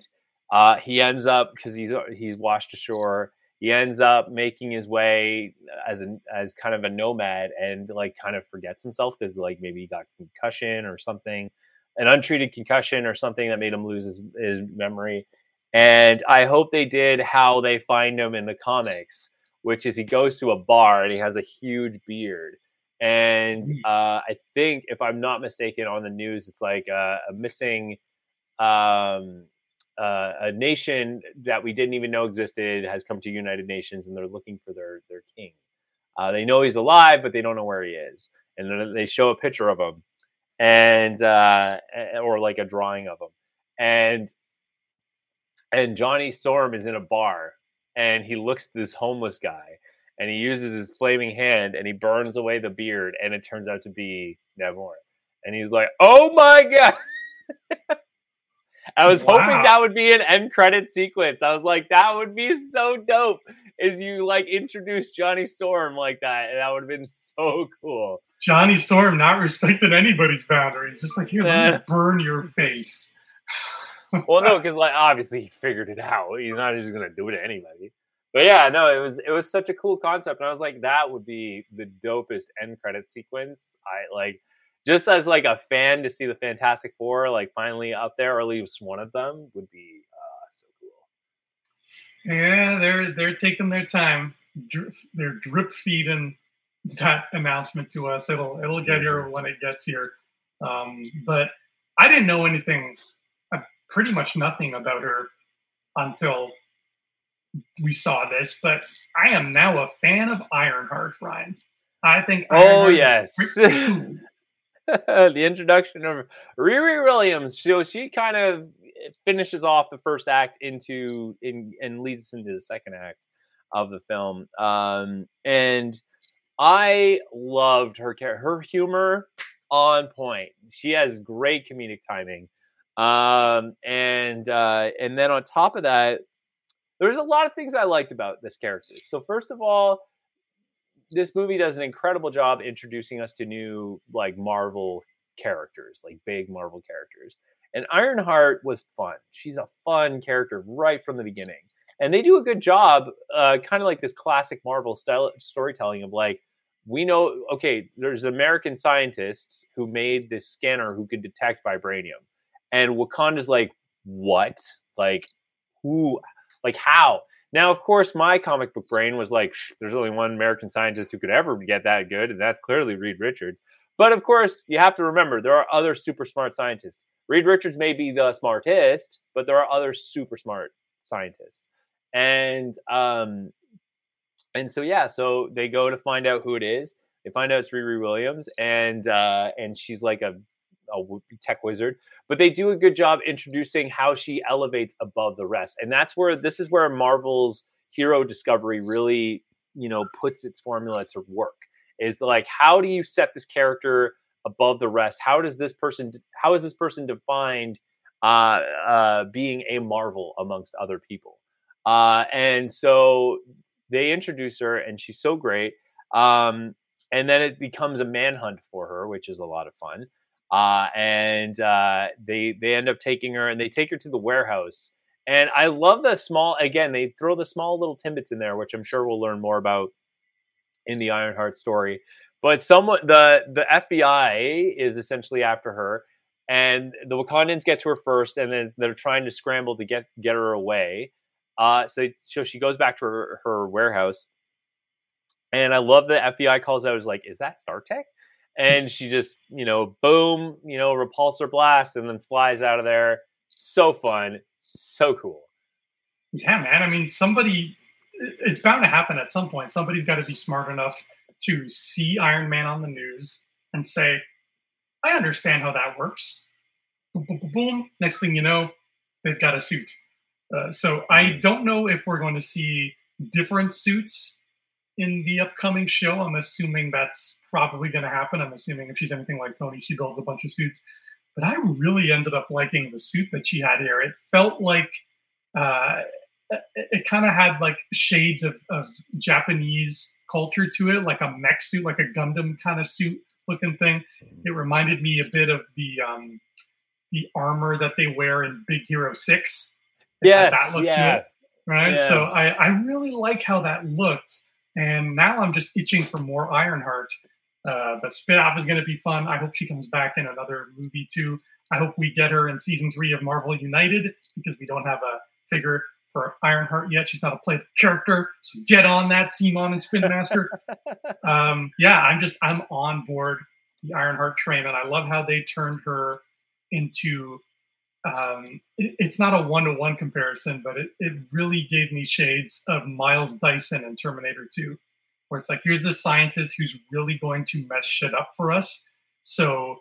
uh, he ends up because he's he's washed ashore. He ends up making his way as an as kind of a nomad and like kind of forgets himself because like maybe he got concussion or something, an untreated concussion or something that made him lose his, his memory. And I hope they did how they find him in the comics, which is he goes to a bar and he has a huge beard. And uh, I think, if I'm not mistaken, on the news, it's like uh, a missing um, uh, a nation that we didn't even know existed has come to United Nations and they're looking for their their king. Uh, they know he's alive, but they don't know where he is, and then they show a picture of him, and uh, or like a drawing of him, and and Johnny Storm is in a bar, and he looks at this homeless guy, and he uses his flaming hand and he burns away the beard, and it turns out to be Namor, and he's like, "Oh my god." [LAUGHS] I was hoping that would be an end credit sequence. I was like, that would be so dope. Is you like introduce Johnny Storm like that, and that would have been so cool. Johnny Storm not respecting anybody's boundaries. Just like here, let me burn your face. Well, no, because like obviously he figured it out. He's not just gonna do it to anybody. But yeah, no, it was it was such a cool concept, and I was like, that would be the dopest end credit sequence. I like just as like a fan to see the Fantastic Four like finally up there, or at least one of them would be uh, so cool. Yeah, they're they're taking their time. They're drip feeding that announcement to us. It'll it'll get here when it gets here. Um, but I didn't know anything, pretty much nothing about her until we saw this. But I am now a fan of Ironheart, Ryan. I think. Oh, Ironheart is yes. [LAUGHS] cool. the introduction of Riri Williams. So she kind of finishes off the first act into in and leads us into the second act of the film. Um, and I loved her her humor on point. She has great comedic timing. Um, and uh, and then on top of that, there's a lot of things I liked about this character. So first of all, this movie does an incredible job introducing us to new like Marvel characters, like big Marvel characters. And Ironheart was fun. She's a fun character right from the beginning. And they do a good job, uh, kind of like this classic Marvel style storytelling of like, we know, okay, there's American scientists who made this scanner who could detect vibranium. And Wakanda's like, what? Like, who? Like, how? Now, of course, my comic book brain was like, there's only one American scientist who could ever get that good, and that's clearly Reed Richards. But of course, you have to remember there are other super smart scientists. Reed Richards may be the smartest, but there are other super smart scientists. And um and so yeah, so they go to find out who it is. They find out it's Riri Williams, and uh, and she's like a, a tech wizard. But they do a good job introducing how she elevates above the rest, and that's where this is where Marvel's hero discovery really you know puts its formula to work is like how do you set this character above the rest how does this person how is this person defined uh, uh, being a marvel amongst other people uh, and so they introduce her and she's so great um, and then it becomes a manhunt for her which is a lot of fun uh, and uh, they they end up taking her and they take her to the warehouse and i love the small again they throw the small little timbits in there which i'm sure we'll learn more about in the Ironheart story. But someone the the FBI is essentially after her, and the Wakandans get to her first, and then they're trying to scramble to get get her away. Uh, so so she goes back to her, her warehouse, and I love the FBI calls out is like, "Is that Tech?" And she just you know boom you know repulsor blast, and then flies out of there. So fun, so cool. Yeah, man. I mean, somebody it's bound to happen at some point. Somebody's got to be smart enough to see Iron Man on the news and say, I understand how that works. Boom, boom, boom, boom. Next thing you know, they've got a suit. Uh, so I mm-hmm. don't know if we're going to see different suits in the upcoming show. I'm assuming that's probably going to happen. I'm assuming if she's anything like Tony, she builds a bunch of suits. But I really ended up liking the suit that she had here. It felt like uh, it kind of had like shades of, of Japanese culture to it, like a mech suit, like a Gundam kind of suit looking thing. It reminded me a bit of the um, the armor that they wear in Big Hero Six. Yes, that look yeah. to it, right? Yeah. So I, I really like how that looked, and now I'm just itching for more Ironheart. Uh, the spinoff is going to be fun. I hope she comes back in another movie too. I hope we get her in season three of Marvel United because we don't have a figure for Ironheart yet. She's not a playable character. So get on that, CMON and Spin Master. [LAUGHS] um, yeah, I'm just I'm on board the Ironheart train, and I love how they turned her into. Um, it, it's not a one to one comparison, but it, it really gave me shades of Miles Dyson in Terminator 2, where it's like here's this scientist who's really going to mess shit up for us. So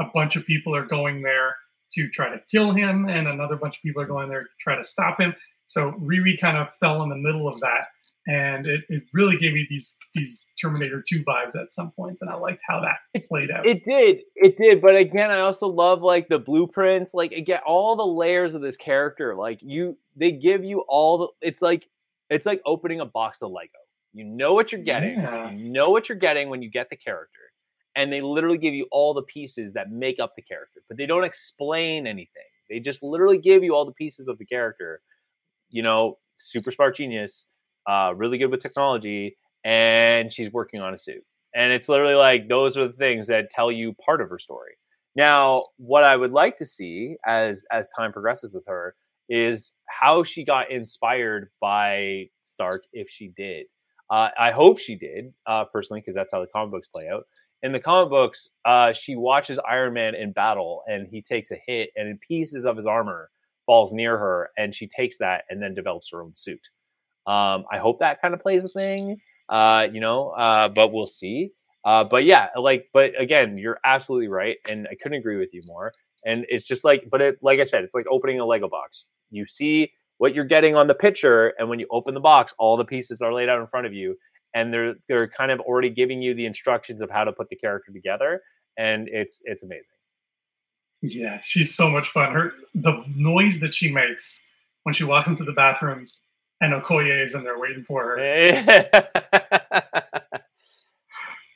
a bunch of people are going there to try to kill him, and another bunch of people are going there to try to stop him. So Riri kind of fell in the middle of that, and it, it really gave me these these Terminator 2 vibes at some points, and I liked how that played out. It did, it did, but again, I also love like the blueprints, like again, all the layers of this character. Like you, they give you all the. It's like it's like opening a box of Lego. You know what you're getting. Yeah. You know what you're getting when you get the character. And they literally give you all the pieces that make up the character, but they don't explain anything. They just literally give you all the pieces of the character you know, super smart genius, uh, really good with technology, and she's working on a suit. And it's literally like those are the things that tell you part of her story. Now, what I would like to see as as time progresses with her is how she got inspired by Stark, if she did. Uh, I hope she did, uh, personally, because that's how the comic books play out. In the comic books, uh, she watches Iron Man in battle, and he takes a hit, and pieces of his armor falls near her, and she takes that and then develops her own suit. Um, I hope that kind of plays a thing, uh, you know, uh, but we'll see. Uh, but yeah, like, but again, you're absolutely right, and I couldn't agree with you more. and it's just like, but it like I said, it's like opening a Lego box. You see what you're getting on the picture, and when you open the box, all the pieces are laid out in front of you, and they're they're kind of already giving you the instructions of how to put the character together, and it's it's amazing. Yeah, she's so much fun. Her the noise that she makes when she walks into the bathroom and Okoye is in there waiting for her. [LAUGHS]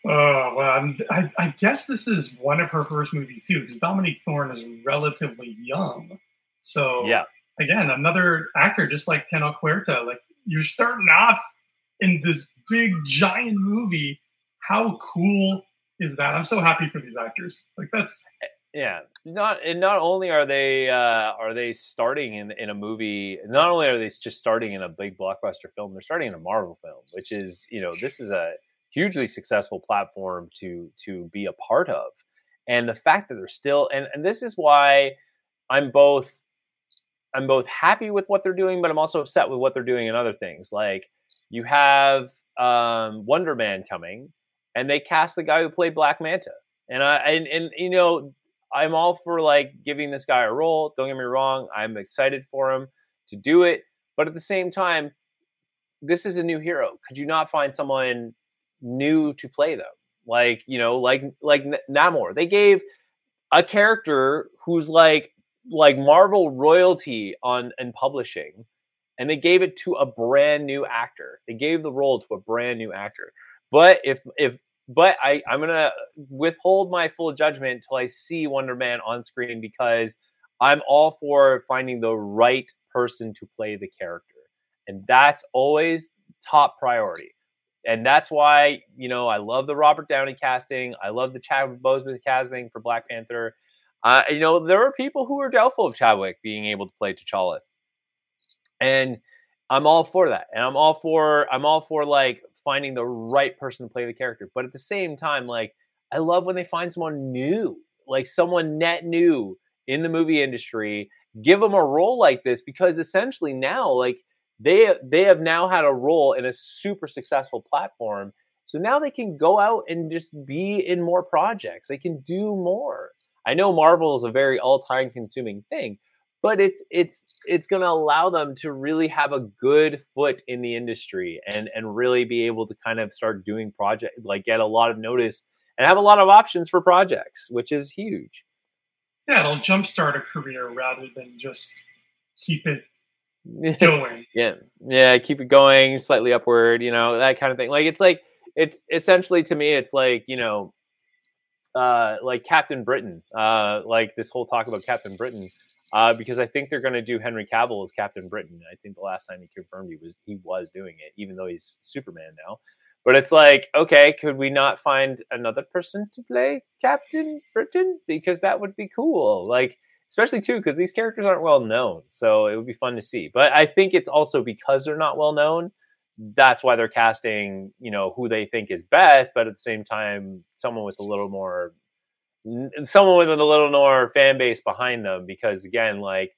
oh well, I, I guess this is one of her first movies too, because Dominique Thorne is relatively young. So yeah, again, another actor just like Tenoch Huerta. Like you're starting off in this big giant movie. How cool is that? I'm so happy for these actors. Like that's eh, yeah not and not only are they uh are they starting in in a movie not only are they just starting in a big blockbuster film they're starting in a marvel film which is you know this is a hugely successful platform to to be a part of. And the fact that they're still and and this is why i'm both i'm both happy with what they're doing but i'm also upset with what they're doing in other things. Like you have um wonder man coming and they cast the guy who played black manta. And I and, and you know I'm all for like giving this guy a role. Don't get me wrong. I'm excited for him to do it. But at the same time, this is a new hero. Could you not find someone new to play them? Like, you know, like like Namor. They gave a character who's like like Marvel royalty on and publishing, and they gave it to a brand new actor. They gave the role to a brand new actor. But if if but I, I'm gonna withhold my full judgment until I see Wonder Man on screen because I'm all for finding the right person to play the character, and that's always top priority. And that's why you know I love the Robert Downey casting. I love the Chadwick Boseman casting for Black Panther. Uh, you know there are people who are doubtful of Chadwick being able to play T'Challa, and I'm all for that. And I'm all for I'm all for like finding the right person to play the character. But at the same time, like I love when they find someone new, like someone net new in the movie industry, give them a role like this because essentially now, like they they have now had a role in a super successful platform. So now they can go out and just be in more projects. They can do more. I know Marvel is a very all-time consuming thing, but it's it's it's going to allow them to really have a good foot in the industry and and really be able to kind of start doing project like get a lot of notice and have a lot of options for projects which is huge. Yeah it'll jumpstart a career rather than just keep it [LAUGHS] going. Yeah yeah keep it going slightly upward you know that kind of thing. Like it's like it's essentially to me it's like you know uh like captain britain uh like this whole talk about captain britain uh, because I think they're going to do Henry Cavill as Captain Britain. I think the last time he confirmed he was he was doing it, even though he's Superman now. But it's like, okay, could we not find another person to play Captain Britain because that would be cool, like especially too because these characters aren't well known, so it would be fun to see. But I think it's also because they're not well known. That's why they're casting, you know, who they think is best, but at the same time, someone with a little more someone with a little more fan base behind them because again like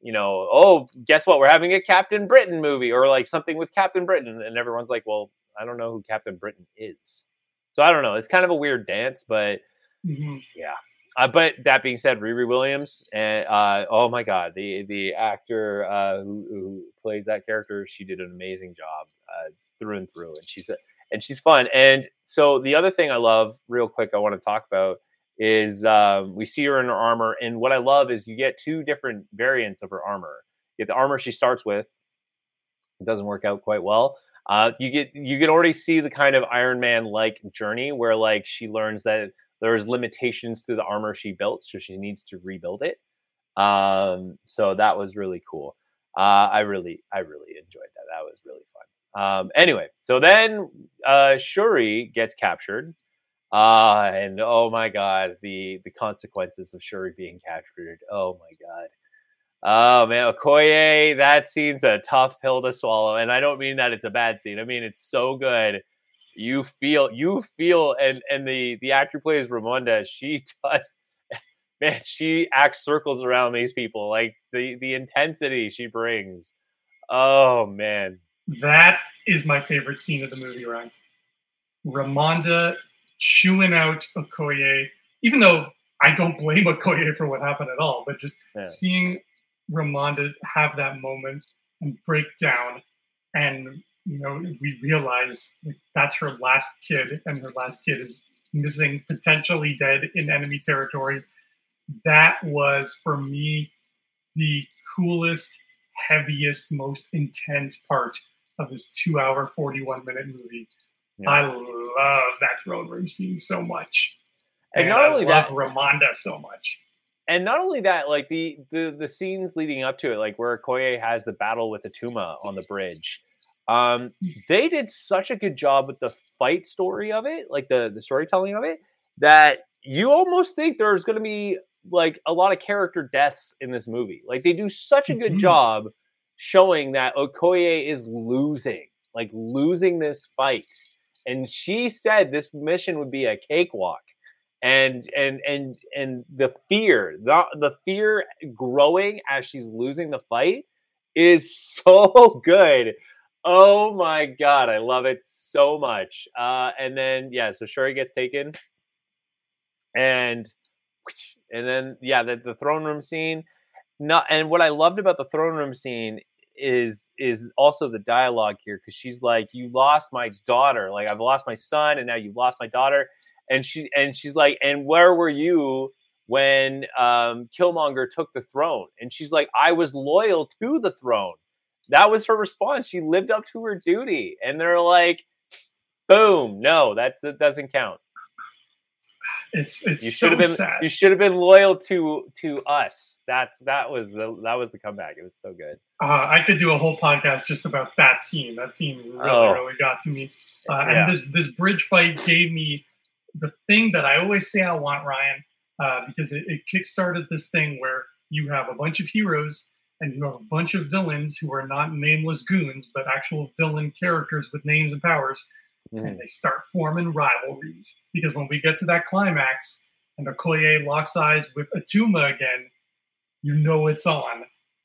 you know oh guess what? We're having a captain britain movie or like something with captain britain and everyone's like well i don't know who captain britain is. So i don't know. It's kind of a weird dance but mm-hmm. yeah. Uh, but that being said riri williams and uh, oh my god the the actor uh, who, who, plays that character she did an amazing job uh, through and through and she's a, and she's fun. And so the other thing i love real quick i want to talk about is um, we see her in her armor, and what I love is you get two different variants of her armor. You get the armor she starts with. It doesn't work out quite well. Uh, you get you can already see the kind of Iron Man like journey where like she learns that there's limitations to the armor she built, so she needs to rebuild it. Um, so that was really cool. Uh, I really I really enjoyed that. That was really fun. Um, anyway, so then uh, Shuri gets captured Ah, and oh my god, the the consequences of Shuri being captured. Oh my god. Oh man, Okoye, that scene's a tough pill to swallow. And I don't mean that it's a bad scene. I mean it's so good. You feel you feel and and the the actor plays Ramonda, she [LAUGHS] does man, she acts circles around these people. Like the the intensity she brings. Oh man. That is my favorite scene of the movie, Ryan. Ramonda chewing out Okoye, even though I don't blame Okoye for what happened at all, but just yeah. seeing Ramonda have that moment and break down, and you know, we realize like, that's her last kid, and her last kid is missing, potentially dead in enemy territory. That was for me the coolest, heaviest, most intense part of this two hour, 41 minute movie. Yeah. I love that throne room scene so much. And, and not I only that, Ramonda so much. And not only that, like the, the the scenes leading up to it, like where Koye has the battle with Attuma on the bridge, um, they did such a good job with the fight story of it, like the the storytelling of it, that you almost think there's going to be like a lot of character deaths in this movie. Like they do such a good mm-hmm. job showing that Okoye is losing, like losing this fight. And she said this mission would be a cakewalk. And and and and the fear, the the fear growing as she's losing the fight is [LAUGHS] so good. Oh my god, I love it so much. Uh, and then yeah, so Shuri gets taken, and and then yeah, the, the throne room scene. Not and what I loved about the throne room scene is is also the dialogue here because she's like, "You lost my daughter. Like I've lost my son, and now you've lost my daughter." And she and she's like, "And where were you when um, Killmonger took the throne?" And she's like, "I was loyal to the throne." That was her response. She lived up to her duty, and they're like, "Boom! No, that that doesn't count." It's it's you should so have been sad. you should have been loyal to to us. That's that was the that was the comeback. It was so good. Uh, I could do a whole podcast just about that scene. That scene really oh. really got to me. Uh, yeah. And this this bridge fight gave me the thing that I always say I want, Ryan, uh, because it, it kickstarted this thing where you have a bunch of heroes and you have a bunch of villains who are not nameless goons, but actual villain characters with names and powers mm. and they start forming rivalries. Because when we get to that climax and Okoye locks eyes with Attuma again, you know it's on.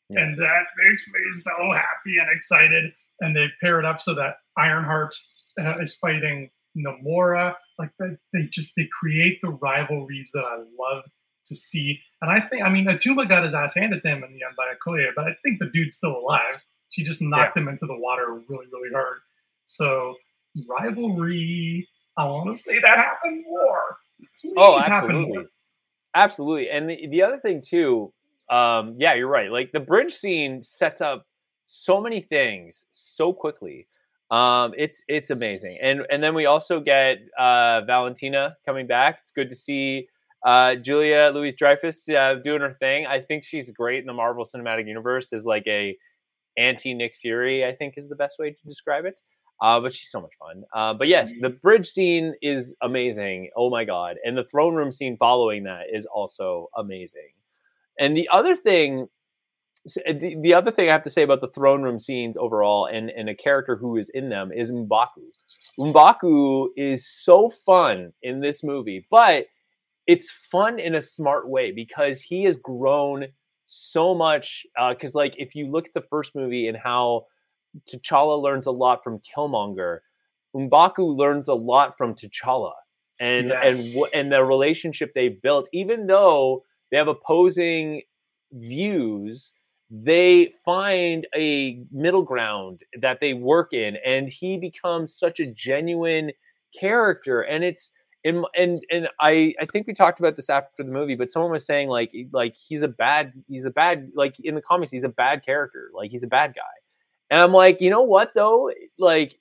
Yeah. And that makes me so happy and excited. And they pair it up so that Ironheart uh, is fighting Namora. Like they, they just they create the rivalries that I love to see. And I think I mean Attuma got his ass handed to him in the end by Okoye, but I think the dude's still alive. She just knocked yeah. him into the water really, really hard. So rivalry. I want to say that happened more. Please oh, absolutely, more. absolutely. And the, the other thing too, um, yeah, you're right. Like the bridge scene sets up so many things so quickly. Um, it's it's amazing, and and then we also get uh, Valentina coming back. It's good to see uh, Julia Louis Dreyfus uh, doing her thing. I think she's great in the Marvel Cinematic Universe as like a anti Nick Fury. I think is the best way to describe it. Uh, but she's so much fun. Uh, but yes, the mm-hmm. bridge scene is amazing. Oh my god! And the throne room scene following that is also amazing. And the other thing, uh, the, the other thing I have to say about the throne room scenes overall, and and a character who is in them is Mbaku. Mbaku is so fun in this movie, but it's fun in a smart way because he has grown so much. Because uh, like if you look at the first movie and how T'Challa learns a lot from Killmonger. Mbaku learns a lot from T'Challa, and yes. and and the relationship they built, even though they have opposing views, they find a middle ground that they work in, and he becomes such a genuine character, and it's. And, and and I I think we talked about this after the movie, but someone was saying like like he's a bad he's a bad like in the comics he's a bad character like he's a bad guy and I'm like, you know what though? Like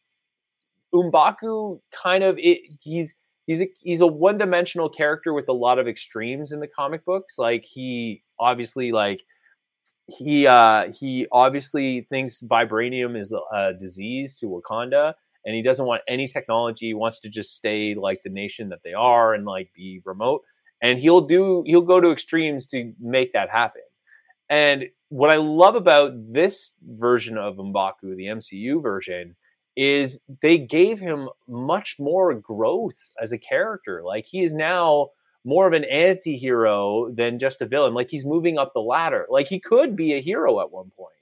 Mbaku kind of it, he's he's a he's a one-dimensional character with a lot of extremes in the comic books. Like he obviously like he uh he obviously thinks vibranium is a disease to Wakanda and he doesn't want any technology. He wants to just stay like the nation that they are and like be remote. And he'll do he'll go to extremes to make that happen. And what I love about this version of Mbaku, the MCU version, is they gave him much more growth as a character. Like he is now more of an anti-hero than just a villain. Like he's moving up the ladder. Like he could be a hero at one point.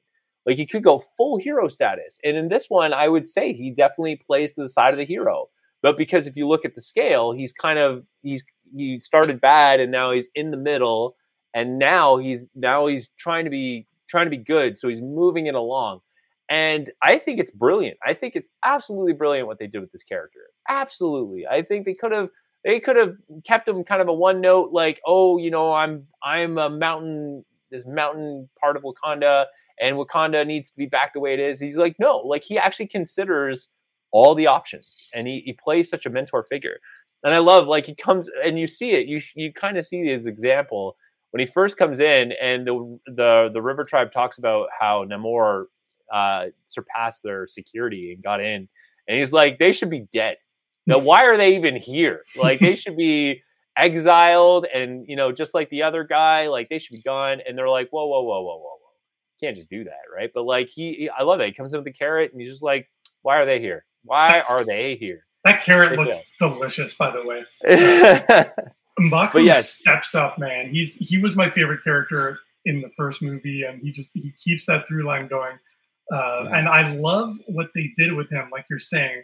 Like he could go full hero status. And in this one, I would say he definitely plays to the side of the hero. But because if you look at the scale, he's kind of he's he started bad and now he's in the middle and now he's now he's trying to be trying to be good so he's moving it along. And i think it's brilliant. I think it's absolutely brilliant what they did with this character. Absolutely. I think they could have they could have kept him kind of a one note like oh you know i'm i'm a mountain this mountain part of wakanda and wakanda needs to be back the way it is. He's like no. Like he actually considers all the options and he, he plays such a mentor figure. And i love like he comes and you see it you you kind of see his example when he first comes in and the the the river tribe talks about how namor uh, surpassed their security and got in and he's like they should be dead. Now why are they even here? Like they should be exiled and you know just like the other guy like they should be gone and they're like whoa whoa whoa whoa whoa whoa. Can't just do that right? But like he, he i love that he comes in with the carrot and he's just like why are they here? Why are they here? That carrot looks delicious by the way [LAUGHS] Mbaku yes. steps up man he's he was my favorite character in the first movie and he just he keeps that through line going uh, yeah. and i love what they did with him like you're saying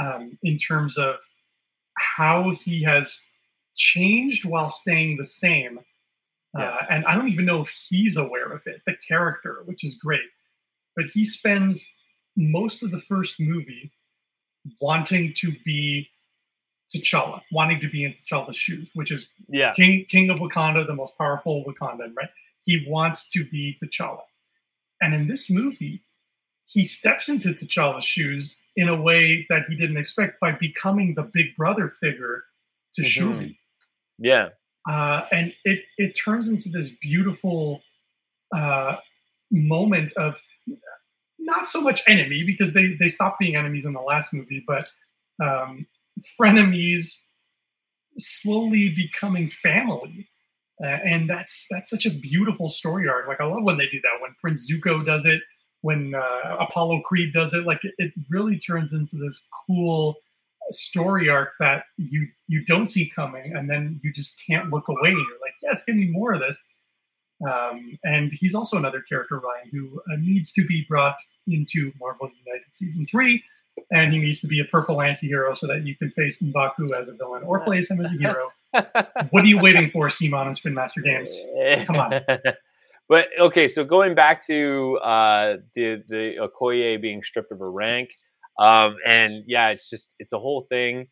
um, in terms of how he has changed while staying the same. Yeah. Uh, and I don't even know if he's aware of it, the character, which is great. But he spends most of the first movie wanting to be T'Challa, wanting to be in T'Challa's shoes, which is yeah. King King of Wakanda, the most powerful Wakandan, right? He wants to be T'Challa. And in this movie, he steps into T'Challa's shoes in a way that he didn't expect by becoming the big brother figure to mm-hmm. Shuri. Yeah. Uh, and it it turns into this beautiful uh, moment of not so much enemy because they they stopped being enemies in the last movie, but um, frenemies slowly becoming family. Uh, and that's that's such a beautiful story arc. Like I love when they do that. When Prince Zuko does it, when uh, Apollo Creed does it, like it, it really turns into this cool story arc that you you don't see coming, and then you just can't look away. You're like, yes, give me more of this. Um, and he's also another character, Ryan, who uh, needs to be brought into Marvel United season three, and he needs to be a purple anti-hero so that you can face Mbaku as a villain or place him as a hero. [LAUGHS] what are you waiting for, CMON and Spin Master Games? Come on. [LAUGHS] But okay, so going back to uh, the the Okoye being stripped of her rank, um, and yeah, it's just it's a whole thing.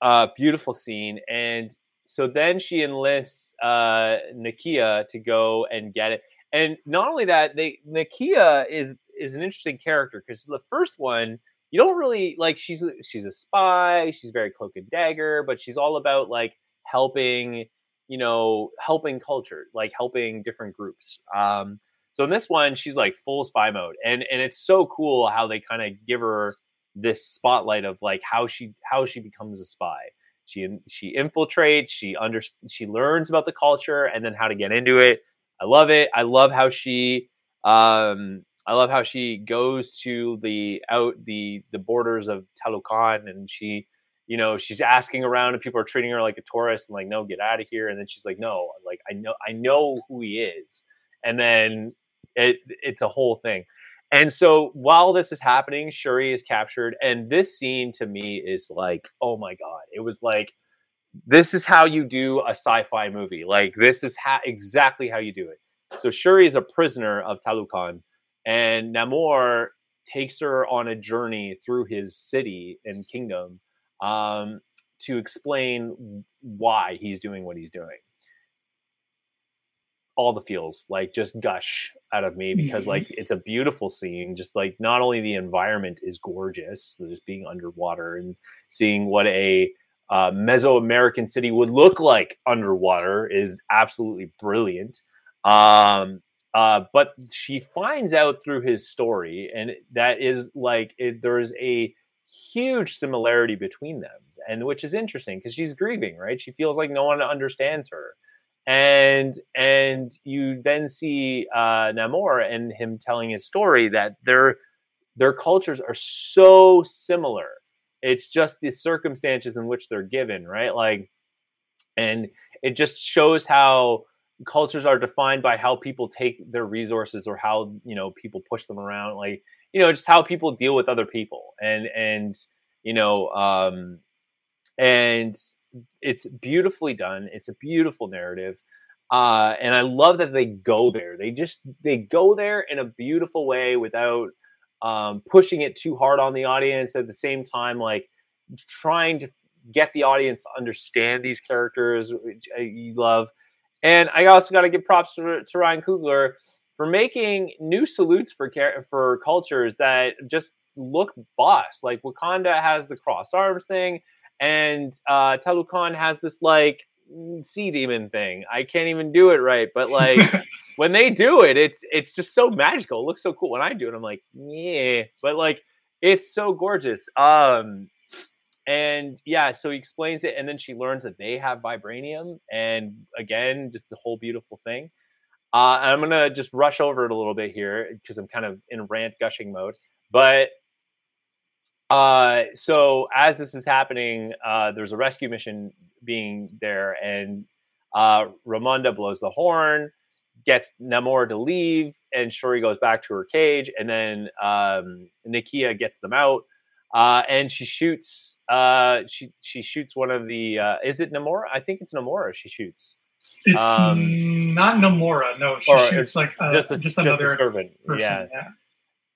Uh, beautiful scene, and so then she enlists uh, Nakia to go and get it. And not only that, they Nakia is is an interesting character because the first one you don't really like. She's she's a spy. She's very cloak and dagger, but she's all about like helping, you know, helping culture, like helping different groups. Um, so in this one, she's like full spy mode, and and it's so cool how they kind of give her this spotlight of like how she how she becomes a spy. She she infiltrates, she under she learns about the culture and then how to get into it. I love it. I love how she um I love how she goes to the out the the borders of Talokan and she you know she's asking around and people are treating her like a tourist and like no get out of here and then she's like no like I know I know who he is and then it it's a whole thing and so while this is happening, Shuri is captured. And this scene to me is like, oh my God. It was like, this is how you do a sci fi movie. Like, this is ha- exactly how you do it. So Shuri is a prisoner of Talokan, and Namor takes her on a journey through his city and kingdom um, to explain why he's doing what he's doing. All the feels like just gush out of me because mm-hmm. like it's a beautiful scene. Just like not only the environment is gorgeous just being underwater and seeing what a uh, mesoamerican city would look like underwater is absolutely brilliant. Um, uh, but she finds out through his story and that is like it, there's a huge similarity between them and which is interesting because she's grieving right she feels like no one understands her and and you then see uh, Namor and him telling his story that their their cultures are so similar. It's just the circumstances in which they're given, right? Like, and it just shows how cultures are defined by how people take their resources or how you know people push them around like you know just how people deal with other people and and you know um and it's beautifully done. It's a beautiful narrative. Uh, and I love that they go there. They just they go there in a beautiful way without um, pushing it too hard on the audience. At the same time, like trying to get the audience to understand these characters, which you love. And I also got to give props to, to Ryan Coogler for making new salutes for for cultures that just look boss. Like Wakanda has the crossed arms thing, and uh, Talokan has this like sea demon thing. I can't even do it right, but like [LAUGHS] when they do it, it's it's just so magical. It looks so cool. When I do it, I'm like, yeah, but like it's so gorgeous. Um, and yeah, so he explains it, and then she learns that they have vibranium, and again, just the whole beautiful thing. Uh, I'm gonna just rush over it a little bit here because I'm kind of in rant gushing mode, but uh, so as this is happening, uh, there's a rescue mission being there, and uh, Ramonda blows the horn, gets Namor to leave, and Shuri goes back to her cage, and then um, Nakia gets them out, uh, and she shoots. Uh, she she shoots one of the. Uh, is it Namora? I think it's Namora. She shoots. It's um, not Namora. No, she shoots like uh, just, a, just another just servant. Person, yeah. yeah.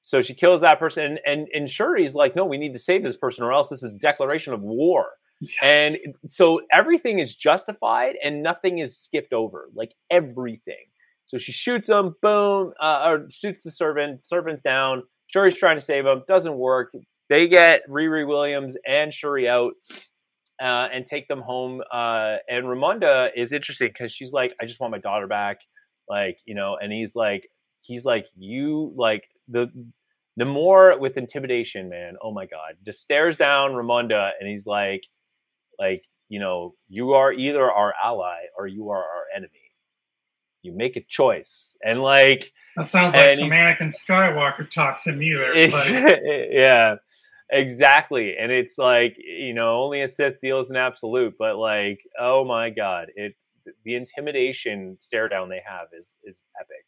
So she kills that person, and, and, and Shuri's like, no, we need to save this person, or else this is a declaration of war. Yeah. And so everything is justified, and nothing is skipped over, like everything. So she shoots him, boom, uh, or shoots the servant. Servant's down. Shuri's trying to save him, doesn't work. They get Riri Williams and Shuri out. Uh, and take them home. Uh, and Ramonda is interesting because she's like, I just want my daughter back, like you know. And he's like, he's like, you like the the more with intimidation, man. Oh my god, just stares down Ramonda, and he's like, like you know, you are either our ally or you are our enemy. You make a choice, and like that sounds like some he, Anakin Skywalker talk to me there. [LAUGHS] yeah, exactly. And it's like you know, only a Sith deals in absolute, but like, oh my god, it the intimidation stare down they have is is epic.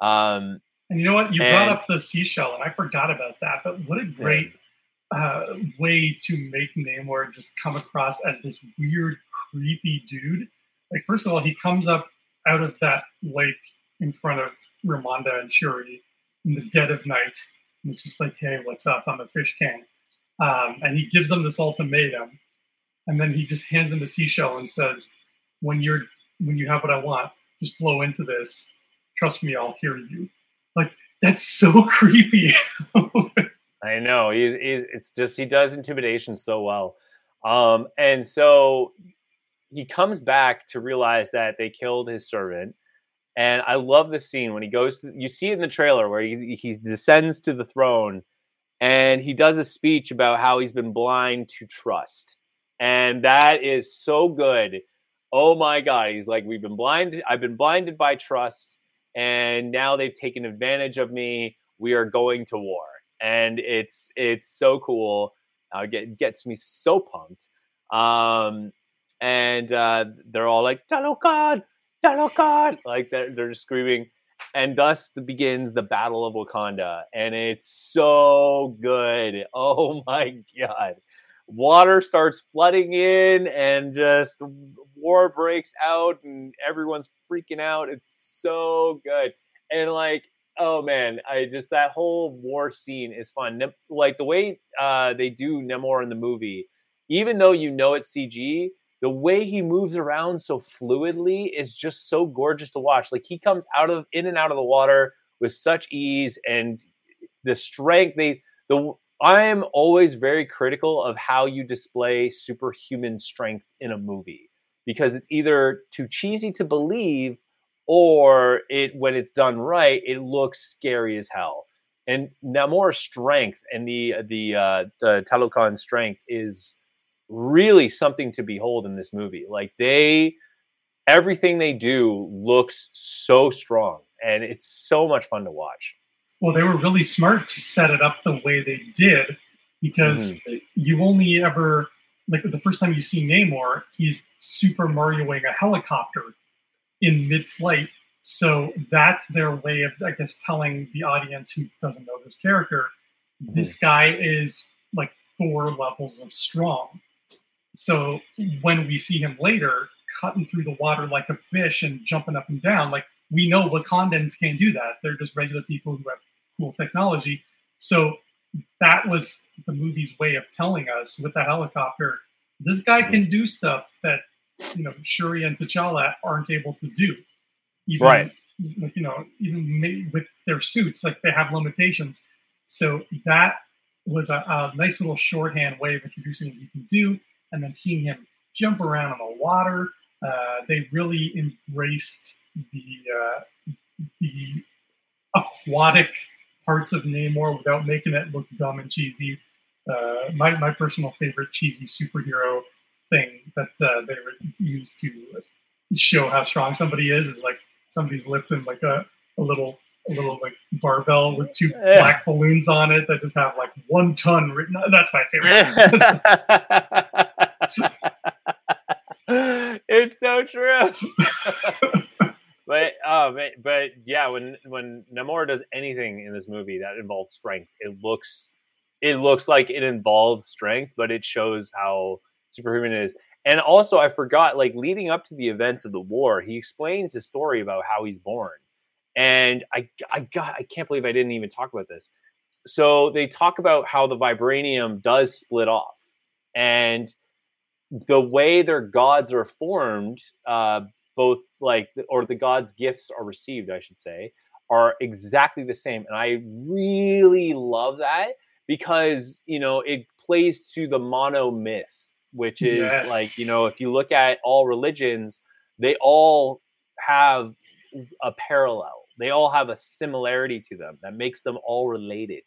Um, and you know what? You and, brought up the seashell, and I forgot about that. But what a great uh, way to make Namor just come across as this weird, creepy dude. Like, first of all, he comes up out of that lake in front of Ramonda and Shuri in the dead of night. It's just like, hey, what's up? I'm a fish king. Um, and he gives them this ultimatum. And then he just hands them the seashell and says, when you're when you have what I want, just blow into this. Trust me, I'll hear you. Like that's so [LAUGHS] creepy. I know. He's, he's it's just he does intimidation so well. Um, and so he comes back to realize that they killed his servant. And I love the scene when he goes to, you see it in the trailer where he, he descends to the throne and he does a speech about how he's been blind to trust. And that is so good. Oh my God. He's like, we've been blinded. I've been blinded by trust and now they've taken advantage of me. We are going to war, and it's it's so cool. Uh, get gets me so pumped. Um, and uh, they're all like Talokan, Talokan, [LAUGHS] like they're they're screaming, and thus begins the Battle of Wakanda, and it's so good. [LAUGHS] Oh my god! water starts flooding in and just war breaks out and everyone's freaking out. It's so good. And like, oh man, I just that whole war scene is fun. Like the way uh, they do Namor in the movie, even though you know it's CG, the way he moves around so fluidly is just so gorgeous to watch. Like he comes out of in and out of the water with such ease and the strength they the I am always very critical of how you display superhuman strength in a movie because it's either too cheesy to believe or it when it's done right it looks scary as hell and Namor's strength and the the uh, the Talokan strength is really something to behold in this movie. Like they, everything they do looks so strong, and it's so much fun to watch well, they were really smart to set it up the way they did because mm-hmm. you only ever like the first time you see Namor, he's Super Marioing a helicopter in mid-flight. So that's their way of, I guess, telling the audience who doesn't know this character, mm-hmm. this guy is like four levels of strong. So when we see him later cutting through the water like a fish and jumping up and down, like we know Wakandans can't do that. They're just regular people who have cool technology. So that was the movie's way of telling us with the helicopter, this guy can do stuff that you know Shuri and T'Challa aren't able to do. Even, right. You know, even with their suits, like they have limitations. So that was a, a nice little shorthand way of introducing what you can do, and then seeing him jump around on the water. Uh, they really embraced the uh, the aquatic parts of Namor without making it look dumb and cheesy. Uh, my my personal favorite cheesy superhero thing that uh, they were used to show how strong somebody is is like somebody's lifting like a, a little a little like barbell with two black balloons on it that just have like one ton written. That's my favorite. [LAUGHS] [LAUGHS] [LAUGHS] it's so true. [LAUGHS] but um, but yeah, when when Namor does anything in this movie that involves strength, it looks it looks like it involves strength, but it shows how superhuman it is. And also, I forgot, like leading up to the events of the war, he explains his story about how he's born. And I, I got, I can't believe I didn't even talk about this. So they talk about how the vibranium does split off, and the way their gods are formed, uh, both like, or the gods' gifts are received, I should say, are exactly the same. And I really love that because you know it plays to the mono myth which is yes. like you know if you look at all religions they all have a parallel they all have a similarity to them that makes them all related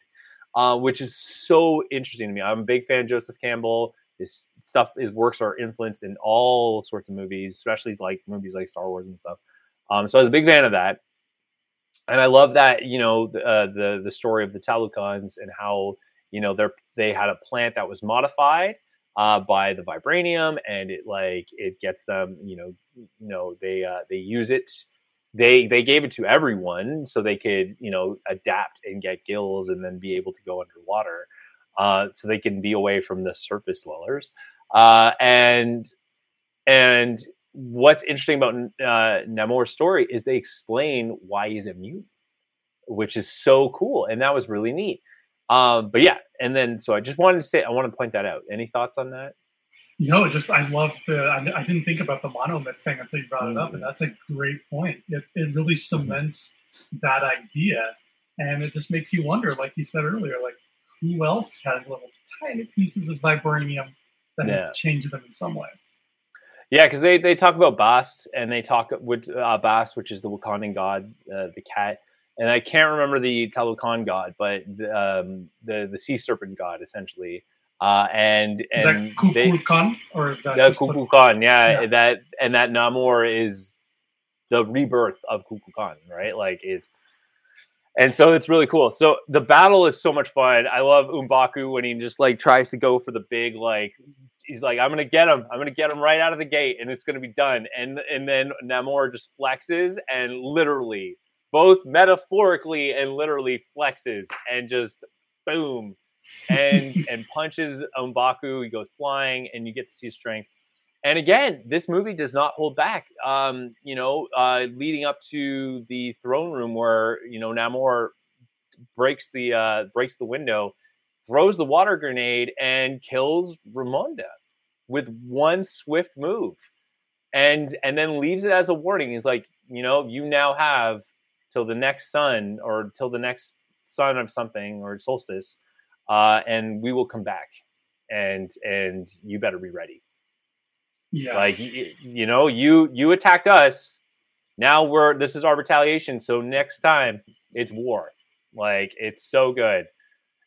uh, which is so interesting to me i'm a big fan of joseph campbell his stuff his works are influenced in all sorts of movies especially like movies like star wars and stuff um, so i was a big fan of that and i love that you know the uh, the, the story of the Talokan and how you know they they had a plant that was modified uh, by the vibranium, and it like it gets them. You know, you know they uh, they use it. They they gave it to everyone so they could you know adapt and get gills and then be able to go underwater, uh, so they can be away from the surface dwellers. Uh, and and what's interesting about uh, Namor's story is they explain why he's immune, which is so cool, and that was really neat. Um, but yeah, and then so I just wanted to say I want to point that out. Any thoughts on that? No, just I love the. I, I didn't think about the monomyth thing until you brought mm-hmm. it up, and mm. that's a great point. It, it really cements that idea, and it just makes you wonder, like you said earlier, like who else has little tiny pieces of vibranium that yeah. have changed them in some way. Yeah, because they, they talk about Bast and they talk with uh, Bast, which is the Wakandan god, uh, the cat, and I can't remember the Talokan god, but the, um, the the sea serpent god essentially. Uh, and and is that Kukulkan or is that the Kukulkan? Yeah, yeah, that and that Namor is the rebirth of Kukulkan, right? Like it's and so it's really cool. So the battle is so much fun. I love M'Baku when he just like tries to go for the big like he's like I'm gonna get him. I'm gonna get him right out of the gate, and it's gonna be done. And and then Namor just flexes and literally both metaphorically and literally flexes and just boom and [LAUGHS] and punches Mbaku. He goes flying, and you get to see strength. And again, this movie does not hold back. Um, you know, uh, leading up to the throne room where you know Namor breaks the uh, breaks the window, throws the water grenade, and kills Ramonda with one swift move, and and then leaves it as a warning. He's like, you know, you now have till the next sun or till the next sun of something or solstice, uh, and we will come back, and and you better be ready. Yeah, like you, you know, you you attacked us. Now we're this is our retaliation. So next time it's war. Like it's so good.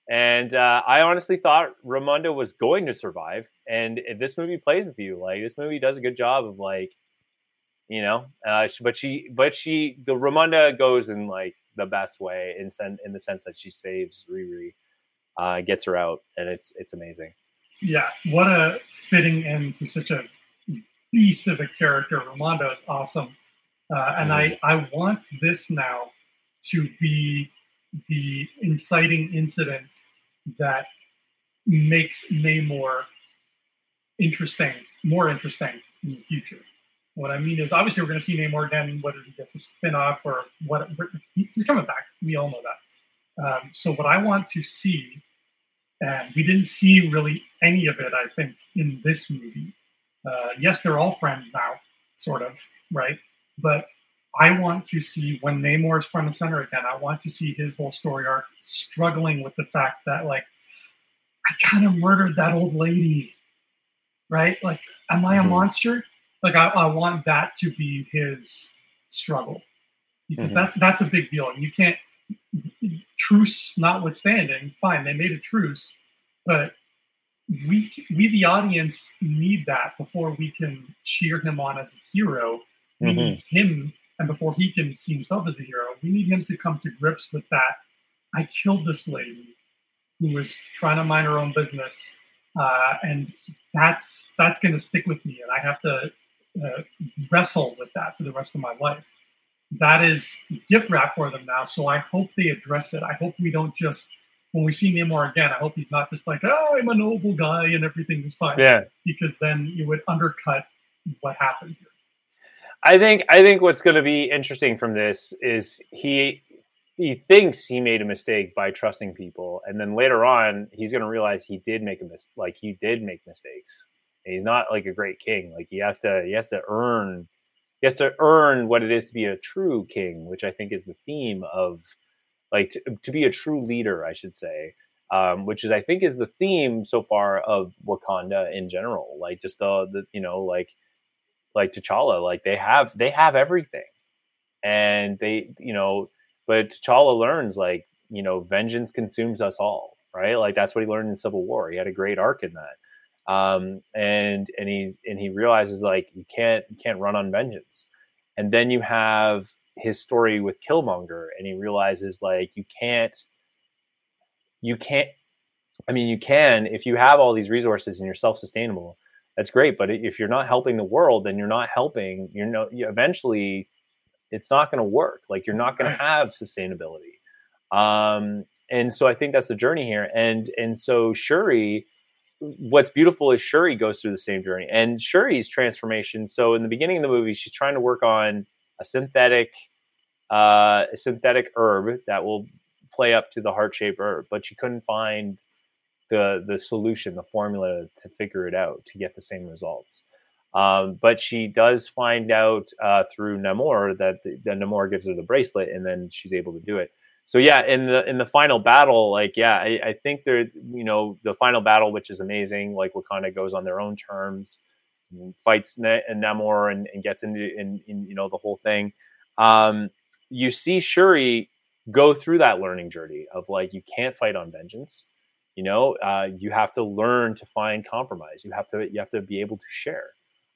And uh, I honestly thought Ramonda was going to survive. And this movie plays with you. Like this movie does a good job of like you know. Uh, but she, but she, the Ramonda goes in like the best way in sen- in the sense that she saves Riri, uh, gets her out, and it's it's amazing. Yeah, what a fitting end to such a beast of a character. Ramonda is awesome, uh, and mm. I I want this now to be the inciting incident that makes Namor interesting, more interesting in the future. What I mean is, obviously, we're going to see Namor again, whether he gets a spin off or what. He's coming back. We all know that. Um, so, what I want to see, and we didn't see really any of it, I think, in this movie. Uh, yes, they're all friends now, sort of, right? But I want to see when Namor is front and center again. I want to see his whole story arc struggling with the fact that, like, I kind of murdered that old lady, right? Like, am I a mm-hmm. monster? Like, I, I, want that to be his struggle because mm-hmm. that that's a big deal. And you can't truce notwithstanding. Fine, they made a truce, but we we the audience need that before we can cheer him on as a hero. We mm-hmm. need him, and before he can see himself as a hero, we need him to come to grips with that. I killed this lady who was trying to mind her own business, uh, and that's that's going to stick with me, and I have to uh, wrestle with that for the rest of my life. That is gift wrap for them now, so I hope they address it. I hope we don't just when we see Namor again, I hope he's not just like, oh, I'm a noble guy and everything is fine. Yeah. Because then you would undercut what happened here. I think I think what's going to be interesting from this is he he thinks he made a mistake by trusting people, and then later on he's going to realize he did make a mis like he did make mistakes. And he's not like a great king. Like he has to he has to earn he has to earn what it is to be a true king, which I think is the theme of like to, to be a true leader, I should say. Um, which is I think is the theme so far of Wakanda in general. Like just the, the you know like like T'Challa, like they have they have everything, and they you know but T'Challa learns like you know vengeance consumes us all, right? Like that's what he learned in Civil War. He had a great arc in that, um, and and he's and he realizes like you can't you can't run on vengeance, and then you have his story with Killmonger, and he realizes like you can't you can't. I mean, you can if you have all these resources and you're self-sustainable. That's great, but if you're not helping the world, then you're not helping. You're no. You eventually it's not going to work. Like you're not going to have sustainability. Um, and so I think that's the journey here. And and so Shuri, what's beautiful is Shuri goes through the same journey. And Shuri's transformation. So in the beginning of the movie, she's trying to work on a synthetic, uh, a synthetic herb that will play up to the heart shaped herb, but she couldn't find the the solution, the formula to figure it out to get the same results. Um, but she does find out uh, through Namor that the, Namor gives her the bracelet, and then she's able to do it. So yeah, in the in the final battle, like yeah, I, I think there, you know, the final battle, which is amazing. Like Wakanda goes on their own terms, fights ne- and Namor, and, and gets into in, in, you know the whole thing. Um, you see Shuri go through that learning journey of like you can't fight on vengeance. You know, uh, you have to learn to find compromise. You have to you have to be able to share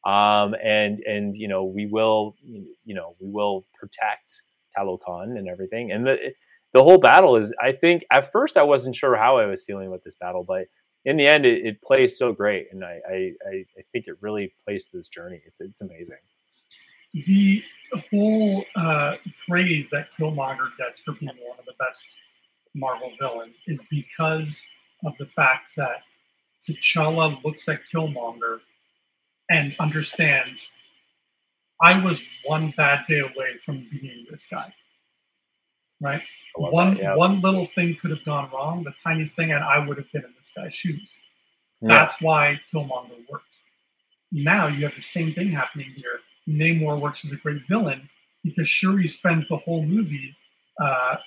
um, and and you know we will you know we will protect Talokan and everything. And the the whole battle is, I think, at first I wasn't sure how I was feeling with this battle, but in the end, it, it plays so great, and I, I I think it really plays this journey. It's it's amazing. The whole uh, praise that Killmonger gets for being one of the best Marvel villains is because of the fact that T'Challa looks at Killmonger and understands I was one bad day away from being this guy. Right? One that, yeah. one little thing could have gone wrong, the tiniest thing, and I would have been in this guy's shoes. Yeah. That's why Killmonger worked. Now you have the same thing happening here. Namor works as a great villain because Shuri spends the whole movie uh,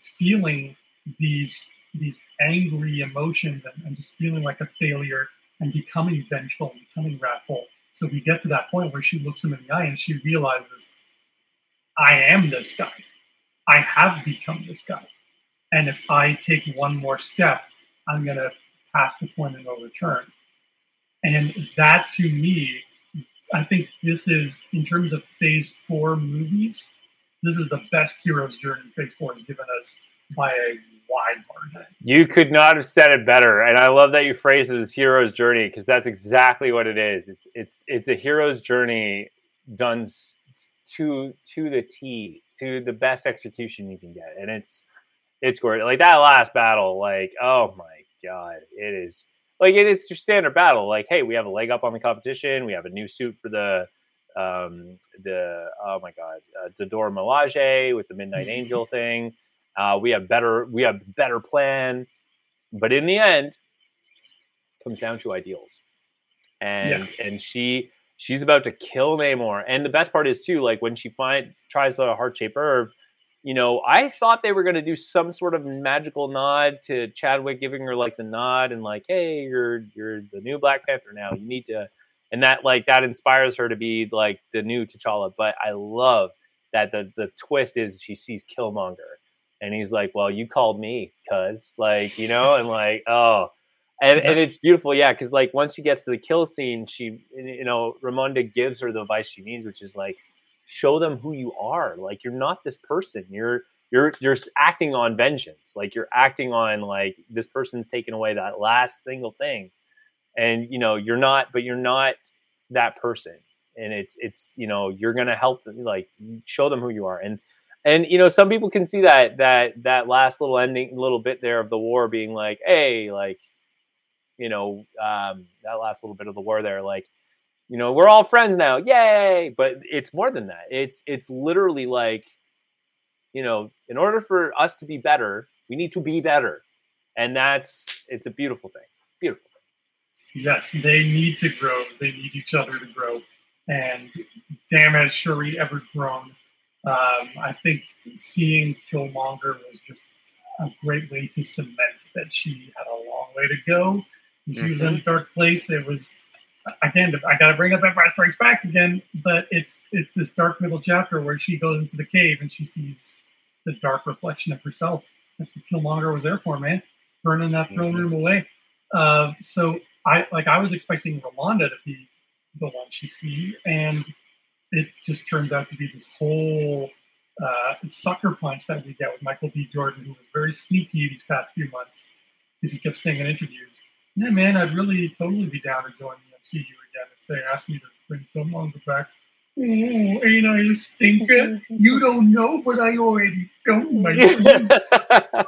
feeling these these angry emotions and, and just feeling like a failure and becoming vengeful and becoming wrathful. So we get to that point where she looks him in the eye and she realizes, I am this guy. I have become this guy. And if I take one more step, I'm going to pass the point of no return. And that to me, I think this is, in terms of phase four movies, this is the best hero's journey phase four has given us by a wide margin. You could not have said it better, and I love that you phrase it as hero's journey because that's exactly what it is. It's it's it's a hero's journey done to to the T, to the best execution you can get, and it's it's great. Like that last battle, like oh my god, it is. like it is your standard battle. Like, hey, we have a leg up on the competition. We have a new suit for the um, the oh my god, uh, Dora Milaje with the Midnight. [LAUGHS] Angel thing. Uh, we have better we have better plan, but in the end, comes down to ideals, and yeah. and she she's about to kill Namor. And the best part is too, like when she find tries the heart shaped herb, you know, I thought they were going to do some sort of magical nod to Chadwick, giving her like the nod and like, hey, you're you're the new Black Panther now. You need to, and that like that inspires her to be like the new T'Challa. But I love that the the twist is she sees Killmonger, and he's like, well, you called me, cuz like you know, and [LAUGHS] like oh. And, and [LAUGHS] it's beautiful, yeah, because like once she gets to the kill scene, she, you know, Ramonda gives her the advice she needs, which is like, show them who you are. Like you're not this person. You're you're you're acting on vengeance. Like you're acting on like this person's taken away that last single thing, and you know you're not. But you're not that person. And it's it's you know you're gonna help them like show them who you are. And and you know some people can see that that that last little ending little bit there of the war being like hey like you know um, that last little bit of the war there like you know we're all friends now yay! But it's more than that. It's it's literally like you know in order for us to be better we need to be better. And that's it's a beautiful thing. Beautiful. Yes they need to grow. They need each other to grow. And damn has shuri ever grown um, i think seeing killmonger was just a great way to cement that she had a long way to go she mm-hmm. was in a mm-hmm. dark place it was again, I got to bring up Empire Strikes Back again, but it's it's this dark middle chapter where she goes into the cave and she sees the dark reflection of herself. That's what Killmonger was there for, man, burning that throne mm-hmm. room away. Uh, so I like I was expecting Ramonda to be the one she sees, and it just turns out to be this whole uh, sucker punch that we get with Michael B. Jordan, who was very sneaky these past few months because he kept saying in interviews, "Yeah, man, I'd really totally be down to join see you again if they asked me to bring film on the back. Oh, ain't I a stinker? [LAUGHS] You don't know, but I already filmed [LAUGHS] my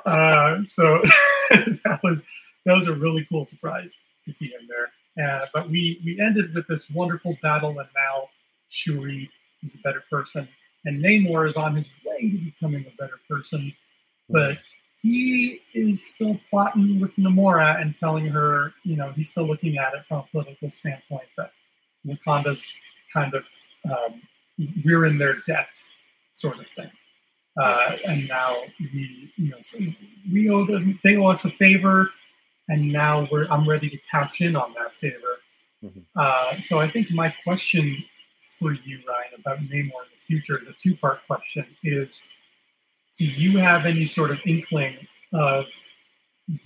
uh, So [LAUGHS] that was that was a really cool surprise to see him there. Uh, but we we ended with this wonderful battle, and now Shuri is a better person, and Namor is on his way to becoming a better person. But he is still plotting with Namora and telling her, you know, he's still looking at it from a political standpoint that Wakanda's kind of um, we're in their debt, sort of thing. Uh, and now we, you know, so we owe them, they owe us a favor, and now we're I'm ready to cash in on that favor. Mm-hmm. Uh, so I think my question for you, Ryan, about Namor in the future, the two part question is do you have any sort of inkling of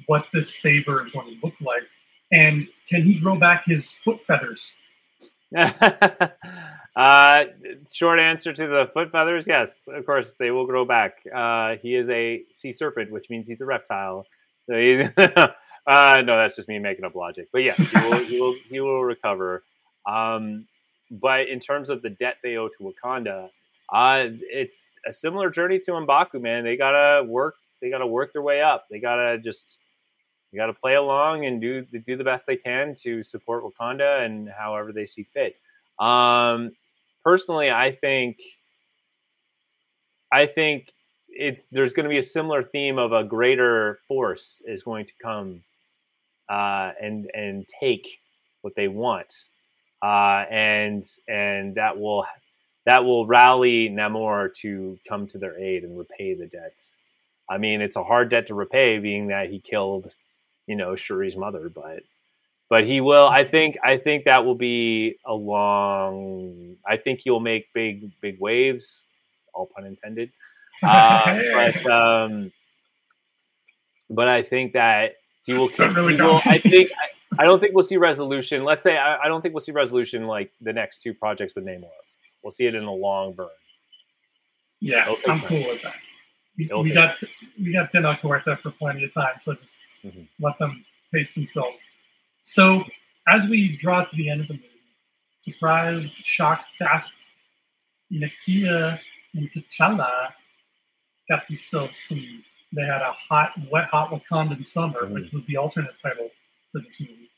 what this favor is going to look like? And can he grow back his foot feathers? [LAUGHS] uh, short answer to the foot feathers yes, of course, they will grow back. Uh, he is a sea serpent, which means he's a reptile. So he's, [LAUGHS] uh, no, that's just me making up logic. But yeah, he will, he will, he will recover. Um, but in terms of the debt they owe to Wakanda, uh, it's a similar journey to Mbaku, man. They gotta work. They gotta work their way up. They gotta just you gotta play along and do do the best they can to support Wakanda and however they see fit. Um, personally, I think I think it there's going to be a similar theme of a greater force is going to come uh, and and take what they want, uh, and and that will that will rally Namor to come to their aid and repay the debts. I mean, it's a hard debt to repay, being that he killed, you know, Shuri's mother, but but he will. I think. I think that will be a long. I think he'll make big big waves, all pun intended. [LAUGHS] Uh, but um, but I think that he will. Really he will I think. I, I, don't think we'll see resolution. Let's say I, I don't think we'll see resolution like the next two projects with Namor. We'll see it in a long burn. Yeah, I'm cool with that. We, we got we got Tenoch Huerta for plenty of time, so just mm-hmm. let them pace themselves. So as we draw to the end of the movie, surprise, shock, gasp, Nakia and T'Challa got themselves some. They had a hot, wet, hot Wakandan summer, mm-hmm. which was the alternate title for this movie.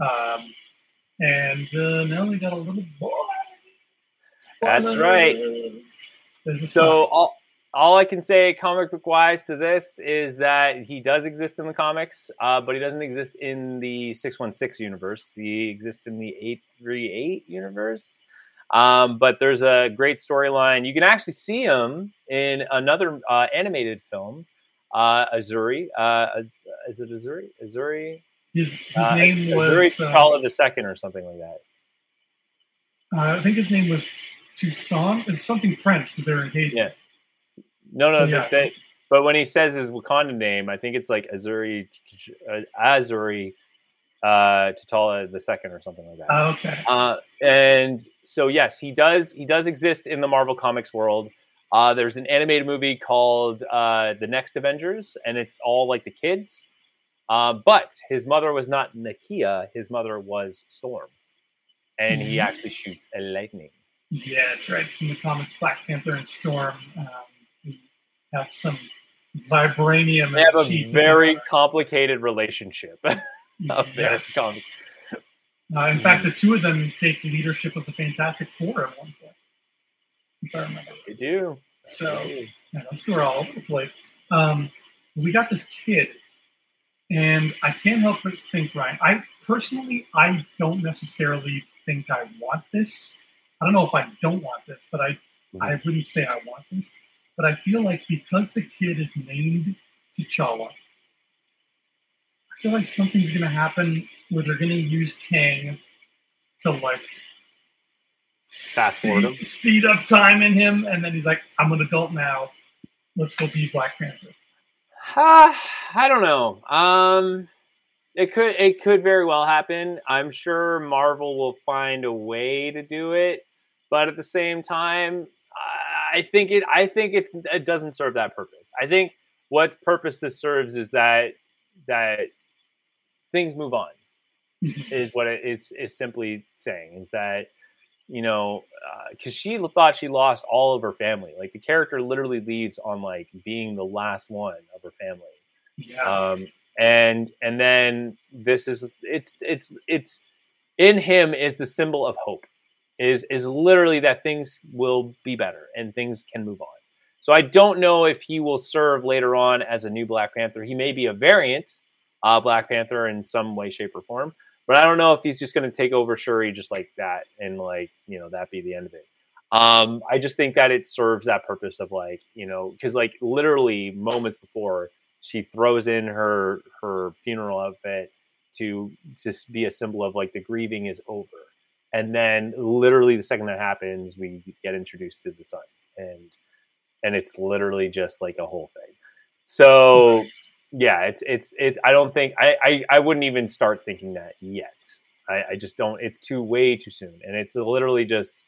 Um, and uh, now we got a little boy. That's right. So all, all I can say, comic book wise, to this is that he does exist in the comics, uh, but he doesn't exist in the six one six universe. He exists in the eight three eight universe. Um, but there's a great storyline. You can actually see him in another uh, animated film, uh, Azuri. Uh, is it Azuri? Azuri. His, his uh, name was Azuri uh, the second or something like that. Uh, I think his name was Toussaint. It's something French because they're engaged. Yeah. No, no, yeah. They, but when he says his Wakanda name, I think it's like Azuri, uh, Azuri uh, T'Challa the second or something like that. Oh, okay. Uh, and so yes, he does. He does exist in the Marvel Comics world. Uh, there's an animated movie called uh, The Next Avengers, and it's all like the kids. Uh, but his mother was not Nakia. His mother was Storm, and he mm-hmm. actually shoots a lightning. Yeah, that's right. In the comic, Black Panther and Storm um, have some vibranium. They have a very complicated relationship [LAUGHS] of yes. comic. Uh, in fact, the two of them take the leadership of the Fantastic Four at one point. If I remember. They do. So, yeah, those two are all over the place. Um, we got this kid, and I can't help but think, Ryan. I personally, I don't necessarily think I want this. I don't know if I don't want this, but I, mm-hmm. I wouldn't say I want this. But I feel like because the kid is named T'Challa, I feel like something's going to happen where they're going to use Kang to like speed, speed up time in him, and then he's like, "I'm an adult now. Let's go be Black Panther." Uh, I don't know. Um, it could it could very well happen. I'm sure Marvel will find a way to do it, but at the same time, I think it. I think it's it doesn't serve that purpose. I think what purpose this serves is that that things move on. [LAUGHS] Is what it is is simply saying is that you know because uh, she thought she lost all of her family. Like the character literally leaves on like being the last one of her family. Yeah. Um, and and then this is it's it's it's in him is the symbol of hope is is literally that things will be better and things can move on. So I don't know if he will serve later on as a new Black Panther. He may be a variant uh, Black Panther in some way, shape, or form. But I don't know if he's just going to take over Shuri just like that and like you know that be the end of it. Um, I just think that it serves that purpose of like you know because like literally moments before she throws in her her funeral outfit to just be a symbol of like the grieving is over and then literally the second that happens we get introduced to the sun and and it's literally just like a whole thing so yeah it's it's it's i don't think i i, I wouldn't even start thinking that yet I, I just don't it's too way too soon and it's literally just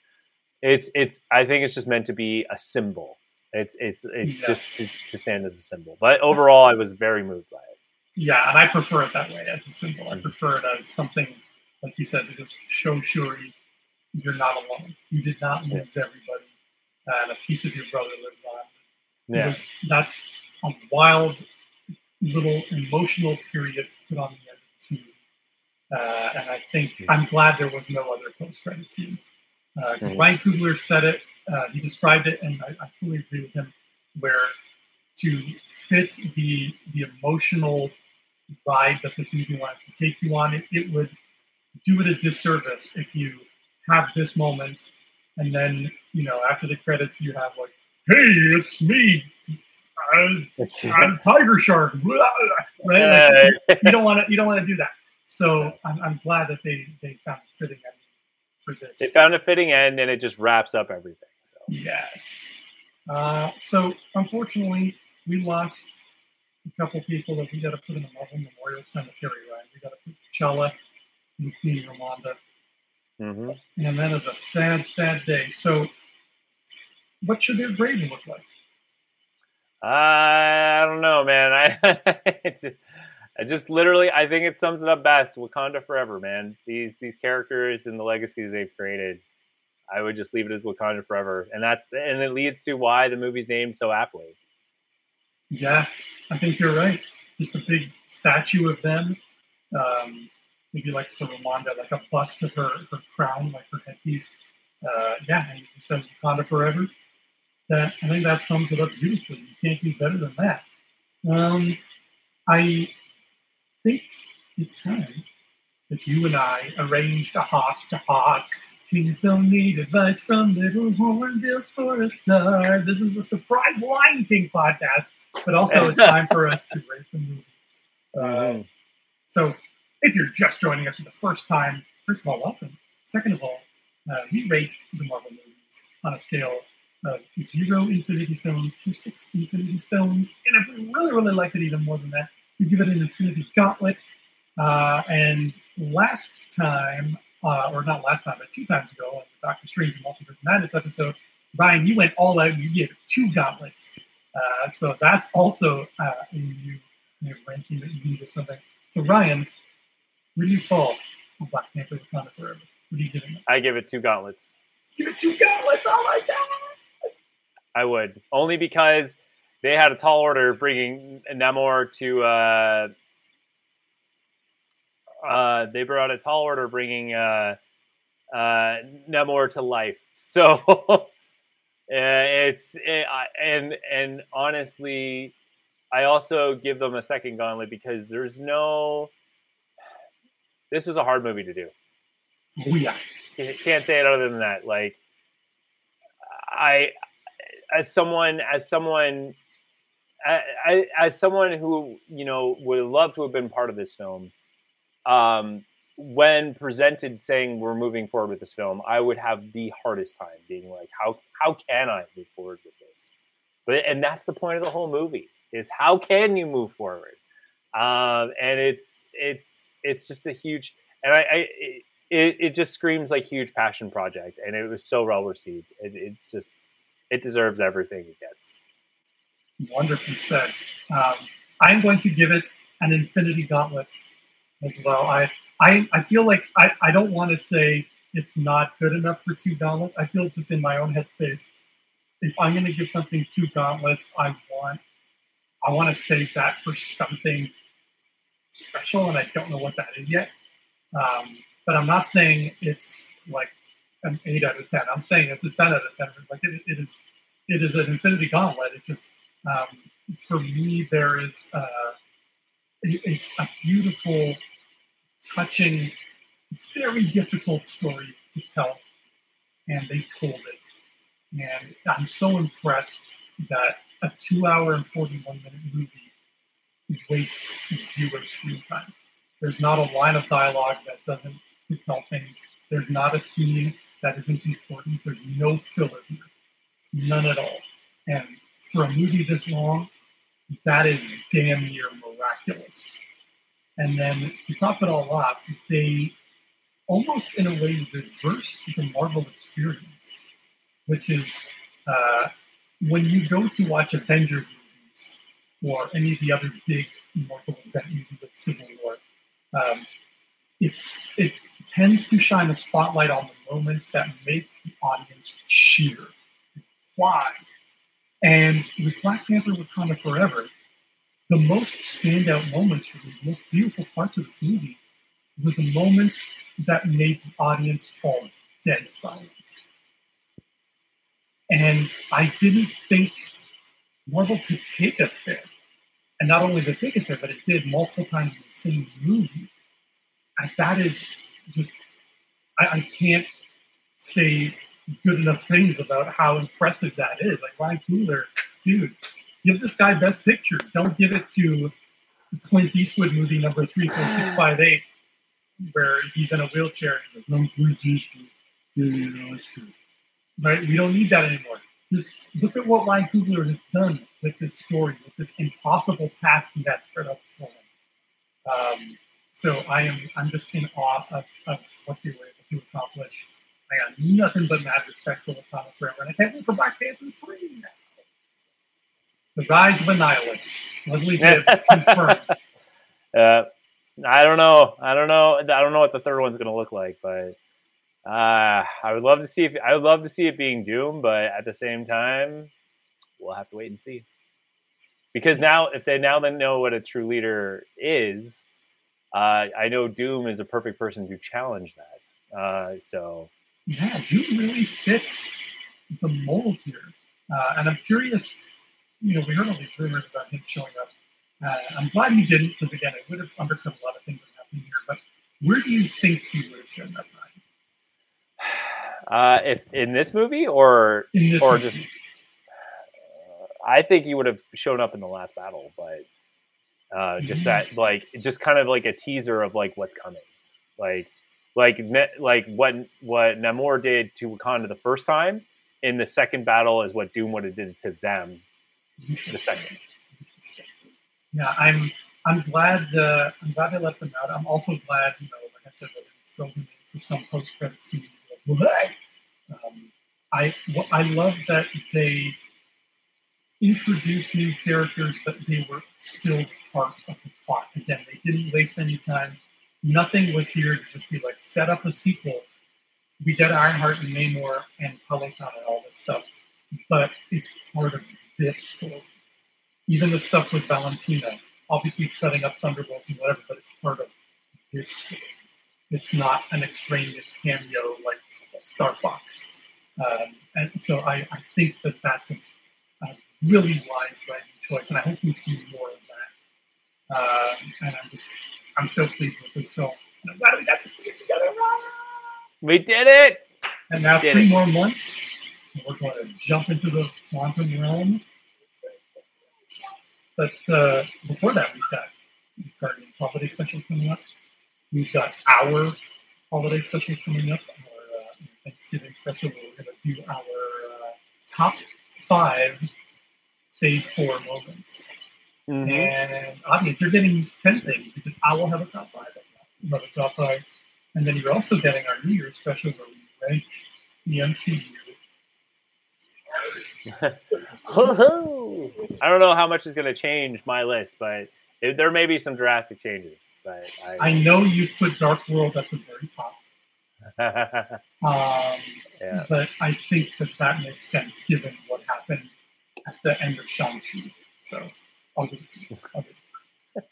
it's it's i think it's just meant to be a symbol it's it's it's yeah. just to, to, stand as a symbol but overall i was very moved by it yeah and i prefer it that way as a symbol i mm-hmm. prefer it as something like you said, to just show Shuri you're not alone. You did not lose yeah. everybody, and a piece of your brother lives on. Yeah. That's a wild little emotional period to put on the end of this movie. Uh, and I think. I'm glad there was no other post-credit scene. Uh. Ryan Coogler said it, uh, he described it, and I, I fully agree with him. Where to fit the the emotional ride that this movie wanted to take you on, it, it would do it a disservice if you have this moment and then you know after the credits you have like hey it's me i'm, I'm tiger shark right like, you don't want to you don't want to do that so I'm, I'm glad that they they found a fitting end for this they found a fitting end and it just wraps up everything so yes uh, so unfortunately we lost a couple people that we got to put in the Marvel Memorial Cemetery, right? We got to put T'Challa and Queen Ramonda. Mm-hmm. And that is a sad, sad day. So, what should their graves look like? I don't know, man. [LAUGHS] I, I just literally, I think it sums it up best. Wakanda forever, man. These these characters and the legacies they've created. I would just leave it as Wakanda forever, and that and it leads to why the movie's named so aptly. Yeah, I think you're right. Just a big statue of them. Um, maybe like for Ramonda, like a bust of her her crown, like her headpiece. Uh, yeah, and you said Wakanda forever. That I think that sums it up beautifully. You can't do better than that. Um, I think it's time that you and I arranged a heart to heart. Things don't need advice from little hornbills for a star. This is a surprise Lion King podcast, but also it's [LAUGHS] time for us to rate the movie. Uh, so, if you're just joining us for the first time, first of all, welcome. Second of all, uh, we rate the Marvel movies on a scale of zero Infinity Stones to six Infinity Stones. And if we really, really like it even more than that, we give it an Infinity Gauntlet. Uh, and last time, uh, or not last time, but two times ago, on the Doctor Strange Multiverse Madness episode, Ryan, you went all out. And you gave two gauntlets. Uh, so that's also uh, in new, new ranking that you need or something. So Ryan, where do you fall on Black Panther: Wakanda Forever? What do you give it? I give it two gauntlets. Give it two gauntlets. Oh my god! I would only because they had a tall order bringing Namor to. Uh, uh, they brought a tall order bringing uh, uh, Namor to life. [LAUGHS] So it's it, and and honestly, I also give them a second gauntlet because there's no. This was a hard movie to do. Oh yeah. Can't say it other than that. Like, I, as someone, as someone, I, as someone who you know would love to have been part of this film, um, when presented saying we're moving forward with this film, I would have the hardest time being like, how how can I move forward with this? But and that's the point of the whole movie is how can you move forward? Um, and it's it's it's just a huge and I, I it, it just screams like huge passion project and it was so well received. It, it's just it deserves everything it gets. Wonderfully said. Um, I'm going to give it an Infinity Gauntlet as well. I I, I feel like I, I don't want to say it's not good enough for two gauntlets. I feel just in my own headspace, if I'm going to give something two gauntlets, I want I want to save that for something special, and I don't know what that is yet. Um, but I'm not saying it's like an eight out of ten. I'm saying it's a ten out of ten. Like it, it is, it is an Infinity Gauntlet. It just um, for me there is uh, it, it's a beautiful touching, very difficult story to tell, and they told it. And I'm so impressed that a two hour and 41 minute movie wastes zero screen time. There's not a line of dialogue that doesn't tell things. There's not a scene that isn't important. There's no filler here. None at all. And for a movie this long, that is damn near miraculous. And then to top it all off, they almost in a way reversed the Marvel experience, which is uh, when you go to watch Avengers movies or any of the other big Marvel event movies like Civil War, um, it's it tends to shine a spotlight on the moments that make the audience cheer. Why? And with Black Panther Wakanda Forever, the most standout moments for me, the most beautiful parts of this movie, were the moments that made the audience fall dead silent. And I didn't think Marvel could take us there. And not only did it take us there, but it did multiple times in the same movie. And that is just, I, I can't say good enough things about how impressive that is. Like Ryan Coogler, dude, give this guy Best Picture. Don't give it to Clint Eastwood movie number three four six [SIGHS] five eight, where he's in a wheelchair. Like, no, Clint Eastwood, Right? We don't need that anymore. Just look at what Ryan Coogler has done with this story, with this impossible task he had spread out before him. Um, so I am I'm just in awe of, of what they were able to accomplish. I got nothing but mad respect for Wakanda Forever, and I can't wait for Black Panther 3 now. The Rise of Annihilus. Leslie [LAUGHS] Bibb confirmed. Uh, I don't know. I don't know. I don't know what the third one's going to look like, but uh, I would love to see if I would love to see it being Doom, but at the same time, we'll have to wait and see. Because now, if they now then know what a true leader is, uh, I know Doom is a perfect person to challenge that. Uh, so yeah, Doom really fits the mold here, uh, and I'm curious. You know, we heard all these rumors about him showing up. Uh, I'm glad he didn't, because again, it would have undercut a lot of things that happening here. But where do you think he would have shown up? [SIGHS] Uh, if in this movie or In this or movie. just, I think he would have shown up in the last battle, but uh, [LAUGHS] just that like just kind of like a teaser of like what's coming, like like Ne- like what what Namor did to Wakanda the first time in the second battle is what Doom would have did to them the second. Yeah, I'm I'm glad uh, I'm glad they left them out. I'm also glad, you know, like I said, that they throw him into some post credit scene. Like, um, I I love that they introduced new characters, but they were still part of the plot. Again, they didn't waste any time. Nothing was here to just be like set up a sequel. We get Ironheart and Namor and Peloton and all this stuff, but it's part of this story even the stuff with Valentina, obviously it's setting up Thunderbolts and whatever, but it's part of this story. It's not an extraneous cameo like Star Fox. Um, and so I, I think that that's a really wise writing choice, and I hope we see more of that. Um, and I'm just, I'm so pleased with this film. And I'm glad we got to see it together. We did it. And now Did three it. more months, and we're going to jump into the quantum realm. But uh, before that, we've got Guardians holiday special coming up. We've got our holiday special coming up, our uh, Thanksgiving special, where we're going to do our uh, top five Phase Four moments. Mhm. And audience, you're getting ten things because I will have a top five. Have a top five, and then you're also getting our New Year's special where we rank the MCU. [LAUGHS] I don't know how much is going to change my list, but it, there may be some drastic changes. But I know you've put Dark World at the very top, [LAUGHS] um, yeah. but I think that that makes sense given what happened at the end of Shang-Chi. So I'll give it to you.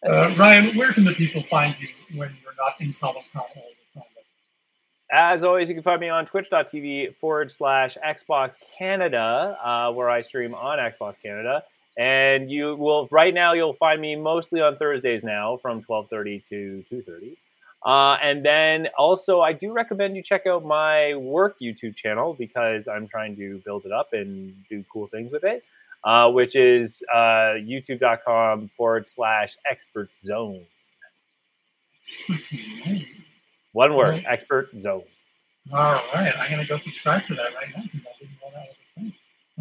Uh, Ryan, where can the people find you when you're not in Comic all the time? As always, you can find me on twitch.tv forward slash Xbox Canada, uh, where I stream on Xbox Canada. And you will right now you'll find me mostly on Thursdays now from 12:30 to 2:30. Uh, and then also I do recommend you check out my work YouTube channel because I'm trying to build it up and do cool things with it, uh, which is uh, youtube.com forward slash expert zone. [LAUGHS] One word, expert zone. All right, I'm gonna go subscribe to that right now because I didn't know that was a thing.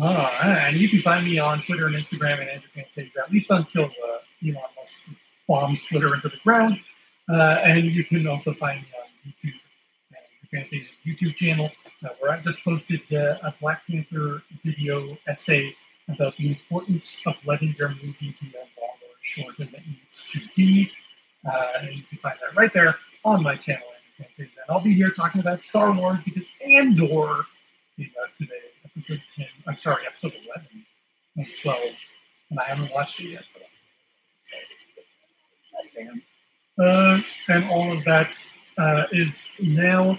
All right, and you can find me on Twitter and Instagram and Andrew Fantasia, at least until uh, Elon Musk bombs Twitter into the ground. Uh, and you can also find me on YouTube, uh, Andrew Fantasia YouTube channel, uh, where I just posted uh, a Black Panther video essay about the importance of letting your movie be as long or short as it needs to be. Uh, and you can find that right there on my channel. And I'll be here talking about Star Wars because Andor came out today, episode 10. I'm sorry, episode 11 and 12. And I haven't watched it yet. But. Uh, and all of that uh, is now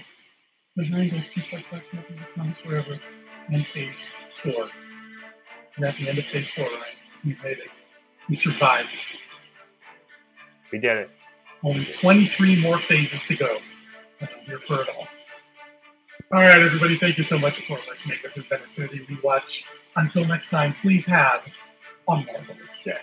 behind us, just like Wakanda Forever and Phase 4. We're at the end of Phase 4, right? We made it. We survived. We did it. Only 23 more phases to go. And I'm here for it all. All right, everybody, thank you so much for listening. This has been Infinity Rewatch. Until next time, please have a marvelous day.